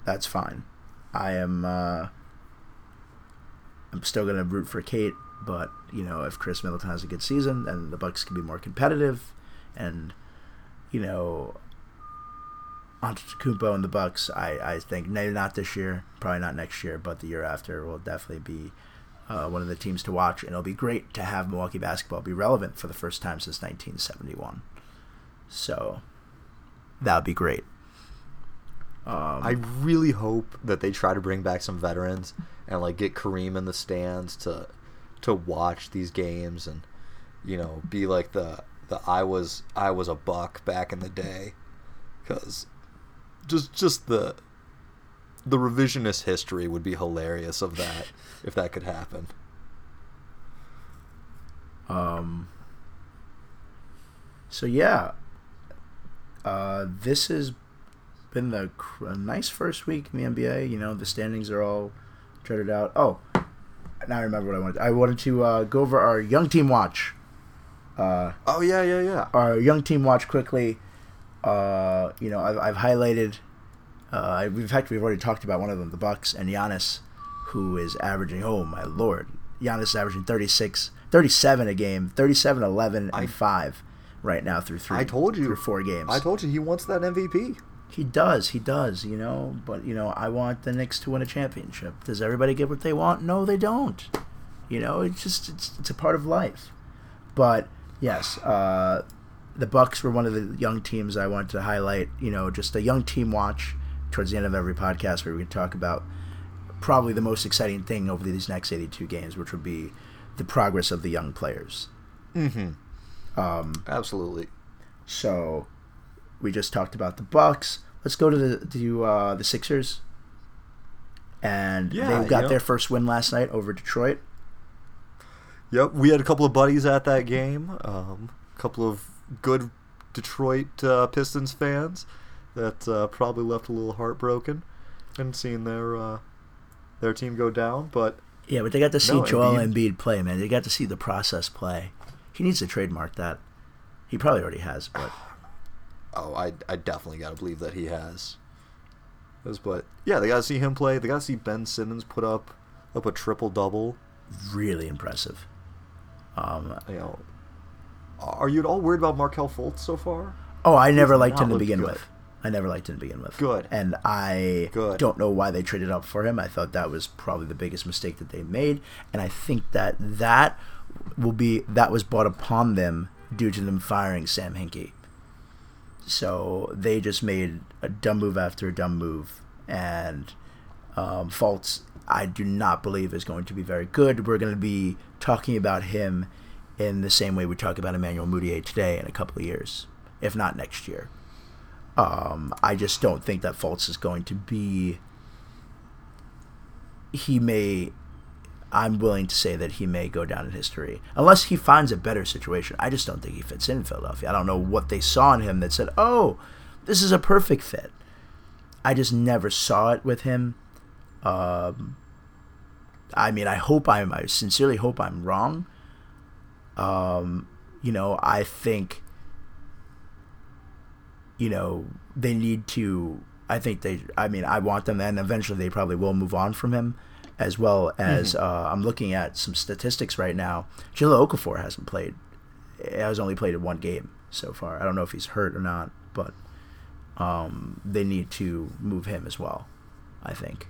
That's fine. I am. Uh, I'm still gonna root for Kate, but you know, if Khris Middleton has a good season, then the Bucks can be more competitive, and you know, Antetokounmpo and the Bucks. I I think maybe not this year, probably not next year, but the year after will definitely be. Uh, one of the teams to watch, and it'll be great to have Milwaukee basketball be relevant for the first time since 1971. So, that would be great. Um, I really hope that they try to bring back some veterans and like get Kareem in the stands to to watch these games and you know be like the the I was I was a buck back in the day because just just the the revisionist history would be hilarious of that if that could happen. Um. So yeah, uh, this has been the cr- a nice first week in the NBA. You know, the standings are all charted out. Oh, now I remember what I wanted. I wanted to uh, go over our young team watch. Uh, Oh yeah yeah yeah. our young team watch quickly. Uh, you know, I've, I've highlighted. Uh, in fact, we've already talked about one of them, the Bucks and Giannis, who is averaging. Oh my lord, Giannis is averaging 36, 37 a game, 37, 11, I- and five right now through three. I told you through four games. I told you he wants that MVP. he does, he does. You know, but you know, I want the Knicks to win a championship. Does everybody get what they want? No, they don't. You know, it's just it's, it's a part of life. But yes, uh, the Bucks were one of the young teams I wanted to highlight. You know, just a young team watch towards the end of every podcast where we can talk about probably the most exciting thing over these next 82 games, which would be the progress of the young players. Mm-hmm. Um, Absolutely. so we just talked about the Bucks. Let's go to the to uh, the Sixers. And Yeah, they got their first win last night over Detroit. Yep, we had a couple of buddies at that game. Um, a couple of good Detroit uh, Pistons fans that uh, probably left a little heartbroken and seeing their uh, their team go down. But Yeah, but they got to see No, Joel Embiid- Embiid play, man. They got to see the process play. He needs to trademark that. He probably already has, but oh, I I definitely got to believe that he has. Yes, But yeah, they got to see him play. They got to see Ben Simmons put up up a triple double. really impressive. Um, You know, are you at all worried about Markelle Fultz so far? oh, I never He's liked him to begin good. with. I never liked him to begin with. Good. And I Good. don't know why they traded up for him. I thought that was probably the biggest mistake that they made, and I think that that will be that was brought upon them due to them firing Sam Hinkie. So they just made a dumb move after a dumb move, and um, Fultz, I do not believe is going to be very good. We're going to be talking about him in the same way we talk about Emmanuel Mudiay today in a couple of years, if not next year. Um, I just don't think that Fultz is going to be. He may. I'm willing to say that he may go down in history unless he finds a better situation. I just don't think he fits in Philadelphia. I don't know what they saw in him that said, "Oh, this is a perfect fit." I just never saw it with him. Um, I mean, I hope I'm. I sincerely hope I'm wrong. Um, you know, I think you know, they need to. I think they. I mean, I want them, and eventually they probably will move on from him, as well as uh, I'm looking at some statistics right now. Jahlil Okafor hasn't played. Has only played in one game so far. I don't know if he's hurt or not, but um, they need to move him as well. I think.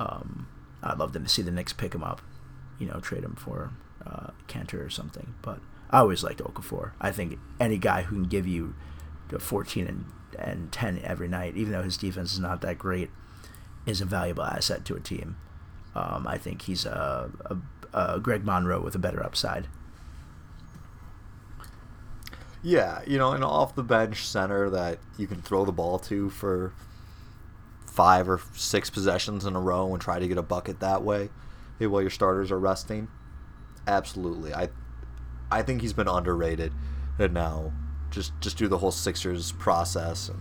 Um, I'd love them to see the Knicks pick him up, you know, trade him for uh, Kanter or something. But I always liked Okafor. I think any guy who can give you the 14 and, and 10 every night, even though his defense is not that great, is a valuable asset to a team. Um, I think he's a, a, a Greg Monroe with a better upside. Yeah, you know, an off the bench center that you can throw the ball to for five or six possessions in a row and try to get a bucket that way while your starters are resting. Absolutely. I I think he's been underrated. and now just just do the whole Sixers process and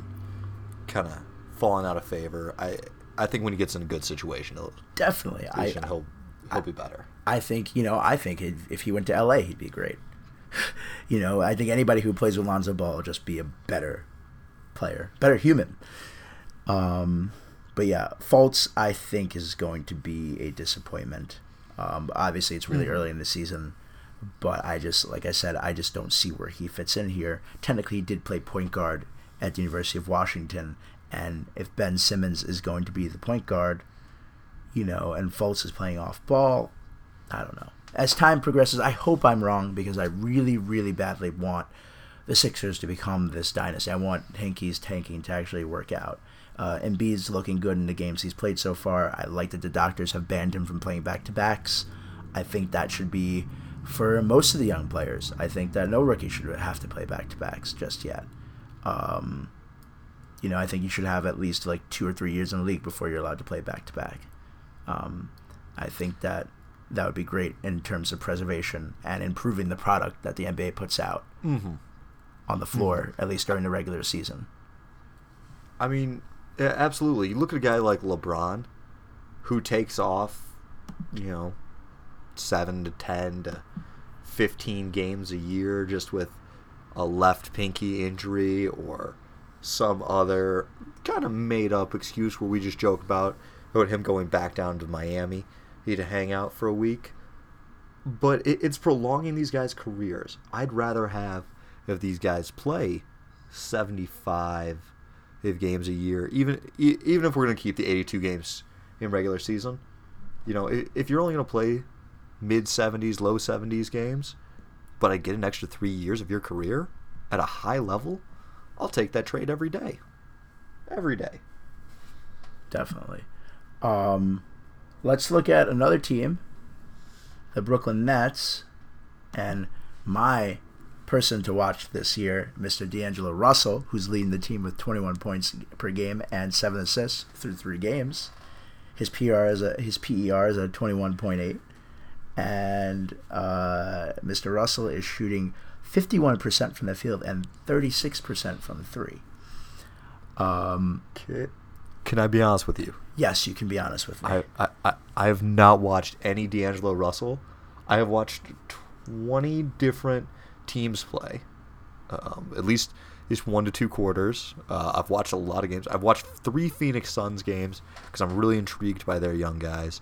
kind of falling out of favor. I I think when he gets in a good situation, he'll, Definitely, I he'll he'll be better. I think you know. I think if if he went to L.A., he'd be great. you know, I think anybody who plays with Lonzo Ball will just be a better player, better human. Um, but yeah, Fultz I think is going to be a disappointment. Um, obviously, it's really Mhm. early in the season, but I just like I said, I just don't see where he fits in here. Technically, he did play point guard at the University of Washington, and if Ben Simmons is going to be the point guard, you know, and Fultz is playing off ball, I don't know. As time progresses, I hope I'm wrong because I really, really badly want the Sixers to become this dynasty. I want Hinkie's tanking to actually work out. Uh, Embiid's looking good in the games he's played so far. I like that the doctors have banned him from playing back to backs. I think that should be for most of the young players. I think that no rookie should have to play back to backs just yet. Um, you know, I think you should have at least like two or three years in the league before you're allowed to play back to back. Um, I think that that would be great in terms of preservation and improving the product that the NBA puts out Mm-hmm. on the floor, at least during the regular season. I mean, yeah, absolutely. You look at a guy like LeBron, who takes off, you know, seven to ten to fifteen games a year just with a left pinky injury or some other kind of made up excuse where we just joke about about him going back down to Miami to hang out for a week. But it, it's prolonging these guys' careers. I'd rather have if these guys play 75 have games a year, even even if we're going to keep the 82 games in regular season, you know, if you're only going to play mid 70s, low 70s games, but I get an extra three years of your career at a high level, I'll take that trade every day, every day. Definitely. Um, let's look at another team, the Brooklyn Nets, and my person to watch this year, Mr. D'Angelo Russell, who's leading the team with 21 points per game and seven assists through three games. His PR is a his PER is a 21.8, and uh, Mr. Russell is shooting 51% from the field and 36% from three. Um, Can, can I be honest with you? yes, you can be honest with me. I, I, I, I have not watched any D'Angelo Russell. I have watched 20 different teams play, um, at least at least one to two quarters. Uh, I've watched a lot of games. I've watched three Phoenix Suns games because I'm really intrigued by their young guys.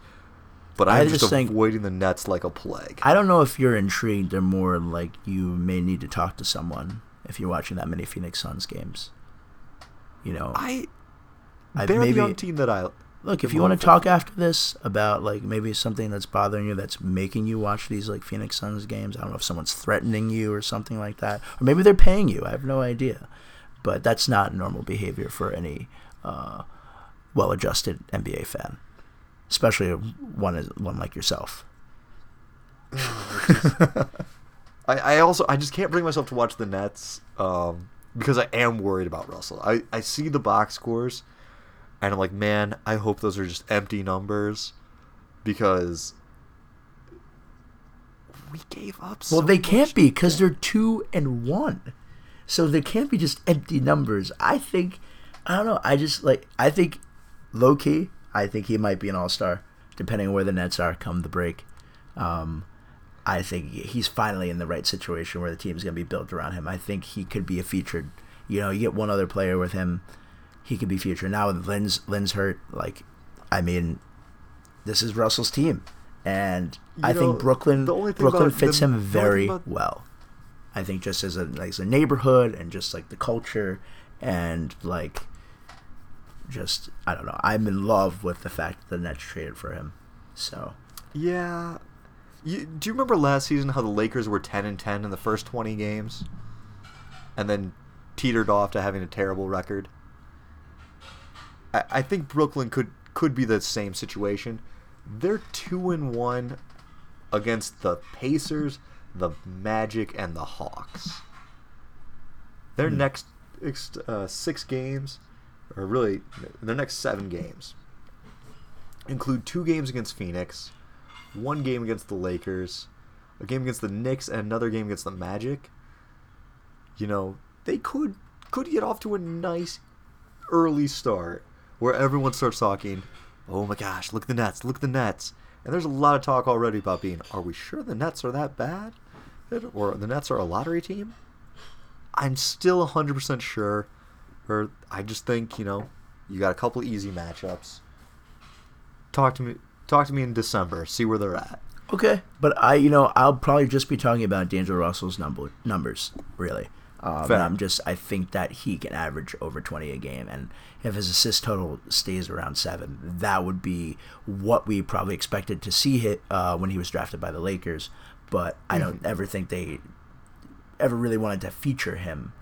But I I'm just just think- avoiding the Nets like a plague. I don't know if you're intrigued or more like you may need to talk to someone if you're watching that many Phoenix Suns games. You know, I I- they're maybe- the young team that I look if you want to talk after this about like maybe something that's bothering you that's making you watch these like Phoenix Suns games. I don't know if someone's threatening you or something like that, or maybe they're paying you. I have no idea, but that's not normal behavior for any uh, well-adjusted NBA fan, especially one is one like yourself. I, I also I just can't bring myself to watch the Nets um, because I am worried about Russell. I, I see the box scores and I'm like, man, I hope those are just empty numbers because we gave up. So Well, they can't be because they're two and one, so they can't be just empty numbers. I think, I don't know. I just like I think, low key, I think he might be an all star, depending on where the Nets are come the break. Um, I think he's finally in the right situation where the team's gonna be built around him. I think he could be a featured. You know, you get one other player with him, he could be future. Now with Lin's Lin's hurt, like, I mean, this is Russell's team, and I know, think Brooklyn the only thing Brooklyn fits him very about- well. I think just as a like as a neighborhood and just like the culture and like just I don't know. I'm in love with the fact that the Nets traded for him. So Yeah. You, do you remember last season how the Lakers were 10 and 10 in the first 20 games and then teetered off to having a terrible record? I, I think Brooklyn could could be the same situation. They're 2 and 1 against the Pacers, the Magic and the Hawks. Their Hmm. next uh, 6 games or really their next 7 games include two games against Phoenix, one game against the Lakers, a game against the Knicks, and another game against the Magic. you know, they could could get off to a nice early start where everyone starts talking, "Oh my gosh, look at the Nets! Look at the Nets!" And there's a lot of talk already about being, "Are we sure the Nets are that bad?" Or the Nets are a lottery team? I'm still 100% sure. Or I just think, you know, you got a couple easy matchups. Talk to me talk to me in December, see where they're at. Okay, but I, you know, I'll probably just be talking about D'Angelo Russell's number numbers, really. Um. I'm just, I think that he can average over 20 a game, and if his assist total stays around seven, that would be what we probably expected to see hit uh, when he was drafted by the Lakers. But I don't ever think they ever really wanted to feature him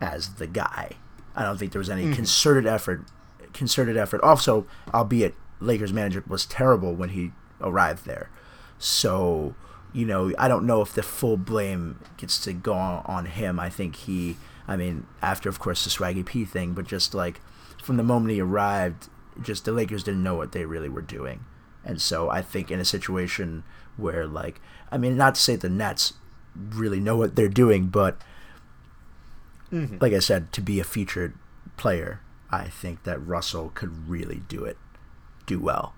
as the guy. I don't think there was any concerted effort. Concerted effort. Also, albeit Lakers manager was terrible when he arrived there, so you know I don't know if the full blame gets to go on, on him. I think he. I mean, after of course the Swaggy P thing, but just like from the moment he arrived, just the Lakers didn't know what they really were doing, and so I think in a situation where like I mean, not to say the Nets really know what they're doing, but mm-hmm. like I said, to be a featured player, I think that Russell could really do it, do well.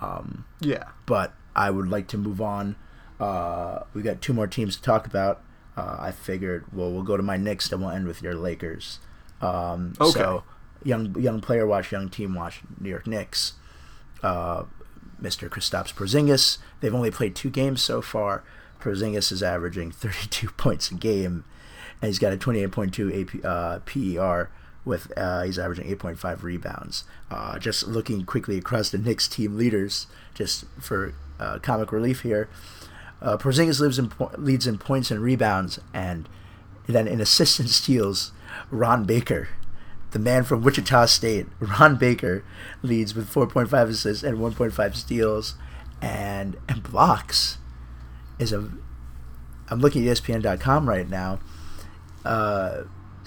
Um, yeah. But I would like to move on. Uh, we got two more teams to talk about. Uh, I figured, well, we'll go to my Knicks, and we'll end with your Lakers. Um, Okay. So, young young player watch, young team watch. New York Knicks. Uh, Mr. Kristaps Porzingis. They've only played two games so far. Porzingis is averaging 32 points a game, and he's got a 28.2 AP, uh, PER. With uh, he's averaging 8.5 rebounds. Uh, just looking quickly across the Knicks team leaders, just for uh, comic relief here. Uh, Porzingis in po- leads in points and rebounds, and then in assists and steals, Ron Baker, the man from Wichita State, Ron Baker, leads with 4.5 assists and 1.5 steals, and and blocks. Is a I'm looking at ESPN.com right now. Uh,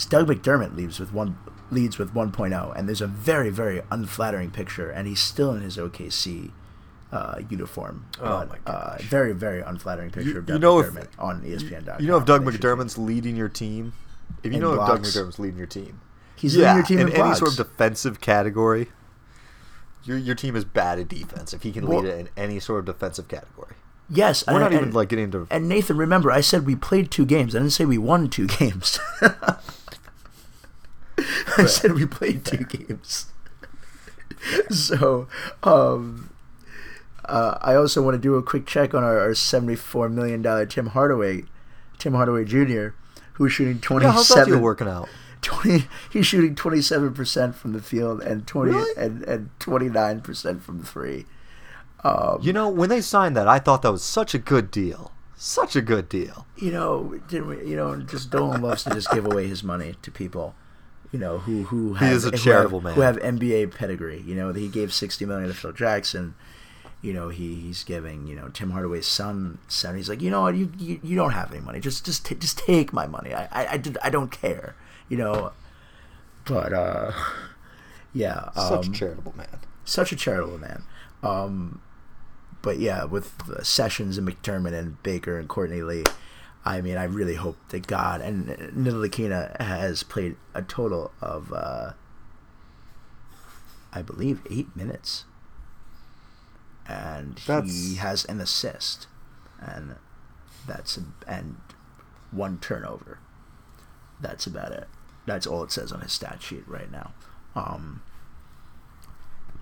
Doug McDermott leads with one leads with 1.0, and there's a very very unflattering picture, and he's still in his OKC uh, uniform. Oh but, my Uh, very very unflattering picture You- of you Doug know if- McDermott on E ESPN.com. You know if Doug McDermott's leading your team, if you know if Doug. McDermott's leading your team, He's yeah, leading your team in in, any sort of defensive category, your your team is bad at defense. If he can Well- lead it in any sort of defensive category, yes, we're and- not even and- like getting into. And Nathan, remember, I said we played two games. I didn't say we won two games. I said we played two games. so, um, uh, I also want to do a quick check on our, our seventy-four million dollar Tim Hardaway, Tim Hardaway Jr., who's shooting yeah, how's twenty-seven. working out? 20 he's shooting 27% from the field and 20 Really? and, and 29% from three. You know, when they signed that, I thought that was such a good deal, such a good deal. you know, didn't we, you know, just Dolan loves to just give away his money to people, you know, who who He is a who have- charitable man. who have NBA pedigree. You know, he gave sixty million to Phil Jackson. You know, he, he's giving you know Tim Hardaway's son. Son, he's like, you know what, you, you, you don't have any money. Just just ta- just take my money. I I, I, did, I don't care. You know, but uh, yeah, Such um, a charitable man. such a charitable man. Um, but yeah, with uh, Sessions and McDermott and Baker and Courtney Lee, I mean, I really hope that God and Ntilikina has played a total of, uh, I believe, eight minutes, and he has an assist, and that's and one turnover. That's about it. That's all it says on his stat sheet right now. Um,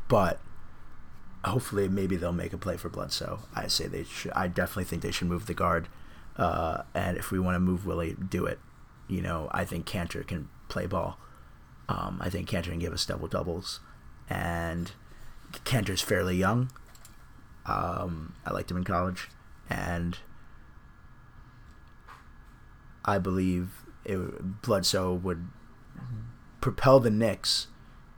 but hopefully maybe they'll make a play for Bledsoe. I say they should. I definitely think they should move the guard. Uh, and if we want to move Willie, do it. You know, I think Kanter can play ball. Um, I think Kanter can give us double doubles, and Kanter's fairly young. Um, I liked him in college, and I believe it, Bledsoe would propel the Knicks,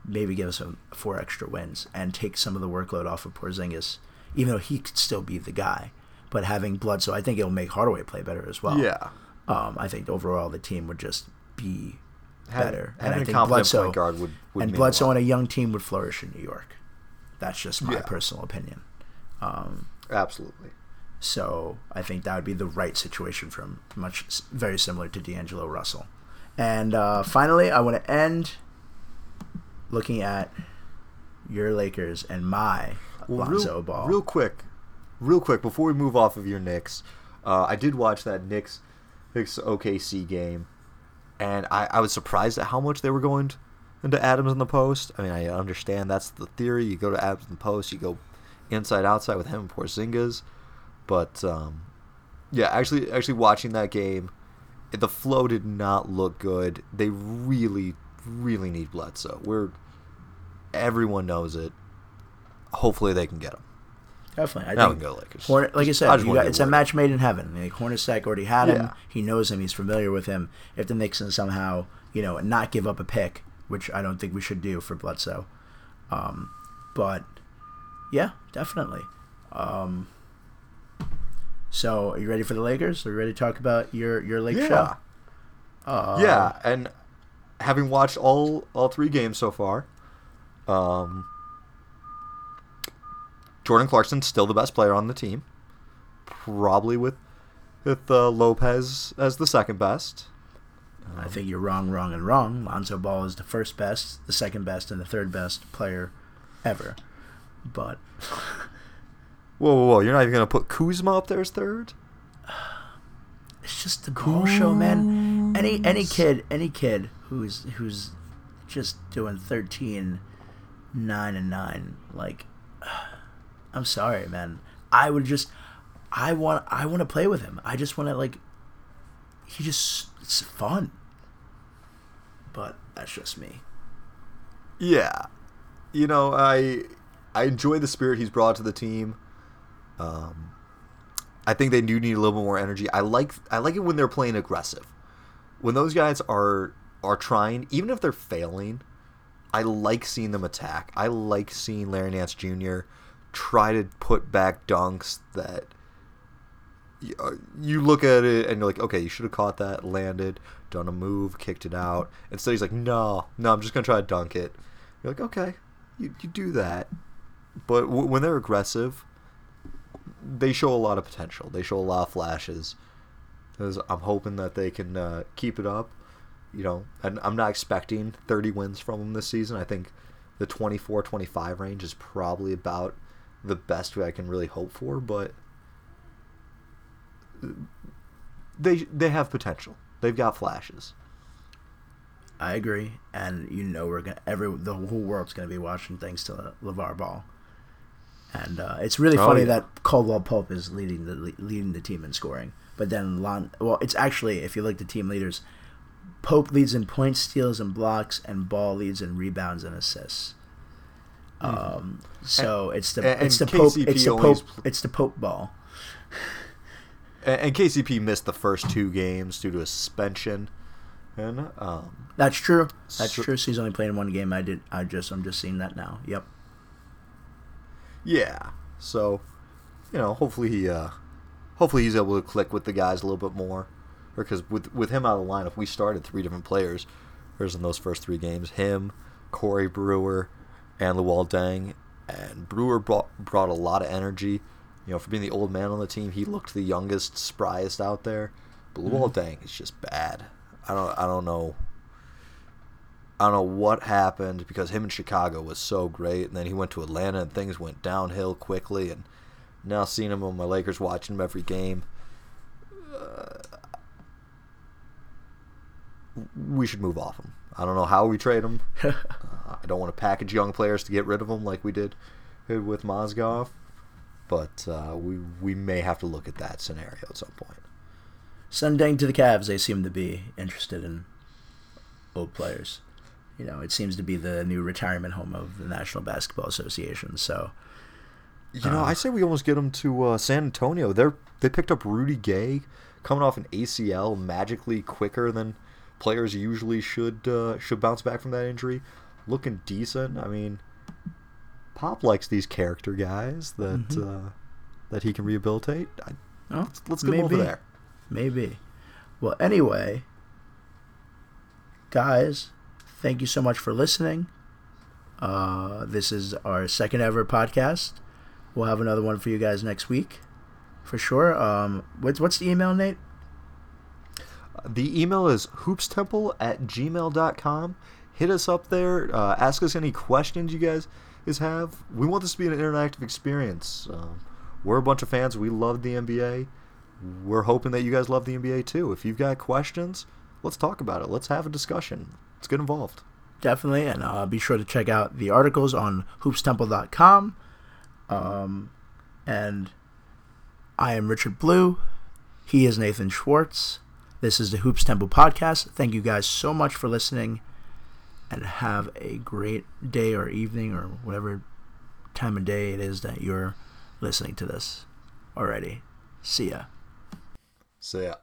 maybe give us a, four extra wins, and take some of the workload off of Porzingis, even though he could still be the guy. But having Bledsoe, I think it'll make Hardaway play better as well. Yeah. Um, I think overall the team would just be Having- better, having and I think Bledsoe would- would and a Bledsoe on a young team would flourish in New York. That's just my Yeah. personal opinion. Um, Absolutely. so I think that would be the right situation for him, much very similar to D'Angelo Russell. And uh, finally, I want to end looking at your Lakers and my Well, Lonzo real, Ball. real quick, real quick before we move off of your Knicks, uh, I did watch that Knicks Knicks OKC game, and I, I was surprised at how much they were going into Adams in the post. I mean, I understand that's the theory. You go to Adams in the post, you go inside outside with him and Porzingis, but um, yeah, actually, actually watching that game, the flow did not look good. They really, really need Bledsoe. We're everyone knows it. Hopefully, they can get him. Definitely. I Now think go Lakers. Hornet, like I I said, you got, it's a match made in heaven. Like Hornacek already had him. Yeah. He knows him. He's familiar with him. If the Knicks can somehow, you know, not give up a pick, which I don't think we should do for Bledsoe. Um, but yeah, definitely. Um, so, are you ready for the Lakers? Are you ready to talk about your your Lake Yeah. show? Uh, yeah, and having watched all all three games so far, um, Jordan Clarkson's still the best player on the team, probably with with uh, Lopez as the second best. I think you're wrong, wrong, and wrong. Lonzo Ball is the first best, the second best, and the third best player ever. But Whoa, whoa, whoa! You're not even gonna put Kuzma up there as third? it's just the ball show, man. Any any kid, any kid who's who's just doing 13, 9 and nine, like, I'm sorry, man. I would just, I want, I want to play with him. I just want to like, he just, it's fun. But that's just me. Yeah, you know, I I enjoy the spirit he's brought to the team. Um, I think they do need a little bit more energy. I like I like it when they're playing aggressive. When those guys are are trying, even if they're failing, I like seeing them attack. I like seeing Larry Nance Jr. try to put back dunks that uh, you look at it and you're like, okay, you should have caught that, landed, done a move, kicked it out. Instead, he's like, no, no, I'm just gonna try to dunk it. You're like, okay, you, you do that, but w- when they're aggressive, they show a lot of potential. They show a lot of flashes. I'm hoping that they can uh, keep it up. You know, and I'm not expecting 30 wins from them this season. I think the 24-25 range is probably about the best way I can really hope for, but they they have potential. They've got flashes. I agree, and you know we're gonna every the whole world's gonna be watching thanks to LaVar Ball, and uh, it's really Oh, funny yeah. that Caldwell Pope is leading the leading the team in scoring, but then Lon well it's actually if you look at the team leaders, Pope leads in points, steals, and blocks, and Ball leads in rebounds and assists. Um, so it's the Mm-hmm. and- it's the and Pope it's the Pope pl- it's the Pope ball. And, and KCP missed the first two games due to a suspension, and um, That's true. That's So- true. So he's only playing one game. I did. I just I'm just seeing that now. Yep. Yeah. So, you know, hopefully he, uh, hopefully he's able to click with the guys a little bit more, because with with him out of the lineup, we started three different players. There's in those first three games, him, Corey Brewer, and Luol Deng, and Brewer brought brought a lot of energy. You know, for being the old man on the team, he looked the youngest, spryest out there. But Luol Deng is just bad. I don't I don't know. I don't know what happened because him in Chicago was so great, and then he went to Atlanta and things went downhill quickly. And now seeing him on my Lakers, watching him every game, uh, we should move off him. I don't know how we trade him. uh, I don't want to package young players to get rid of them like we did with Mozgov, but uh, we we may have to look at that scenario at some point. Sending to the Cavs, they seem to be interested in old players. You know, it seems to be the new retirement home of the National Basketball Association. So, You know, Uh, I say we almost get them to uh, San Antonio. They're they picked up Rudy Gay, coming off an ACL, magically quicker than players usually should uh, should bounce back from that injury. Looking decent. I mean, Pop likes these character guys that Mhm. uh, that he can rehabilitate. I, oh, let's, let's get him over there. Maybe. Well, anyway, guys, thank you so much for listening. Uh, this is our second ever podcast. We'll have another one for you guys next week, for sure. Um, what's what's the email, Nate? the email is hoopstemple at gmail.com. Hit us up there. Uh, ask us any questions you guys is have. We want this to be an interactive experience. Um, we're a bunch of fans. We love the NBA. We're hoping that you guys love the NBA too. If you've got questions, let's talk about it. Let's have a discussion. Let's get involved. Definitely, and uh, be sure to check out the articles on hoopstemple.com. Um, and I am Richard Blue. He is Nathan Schwartz. This is the Hoops Temple podcast. Thank you guys so much for listening and have a great day or evening or whatever time of day it is that you're listening to this already. See ya. See ya.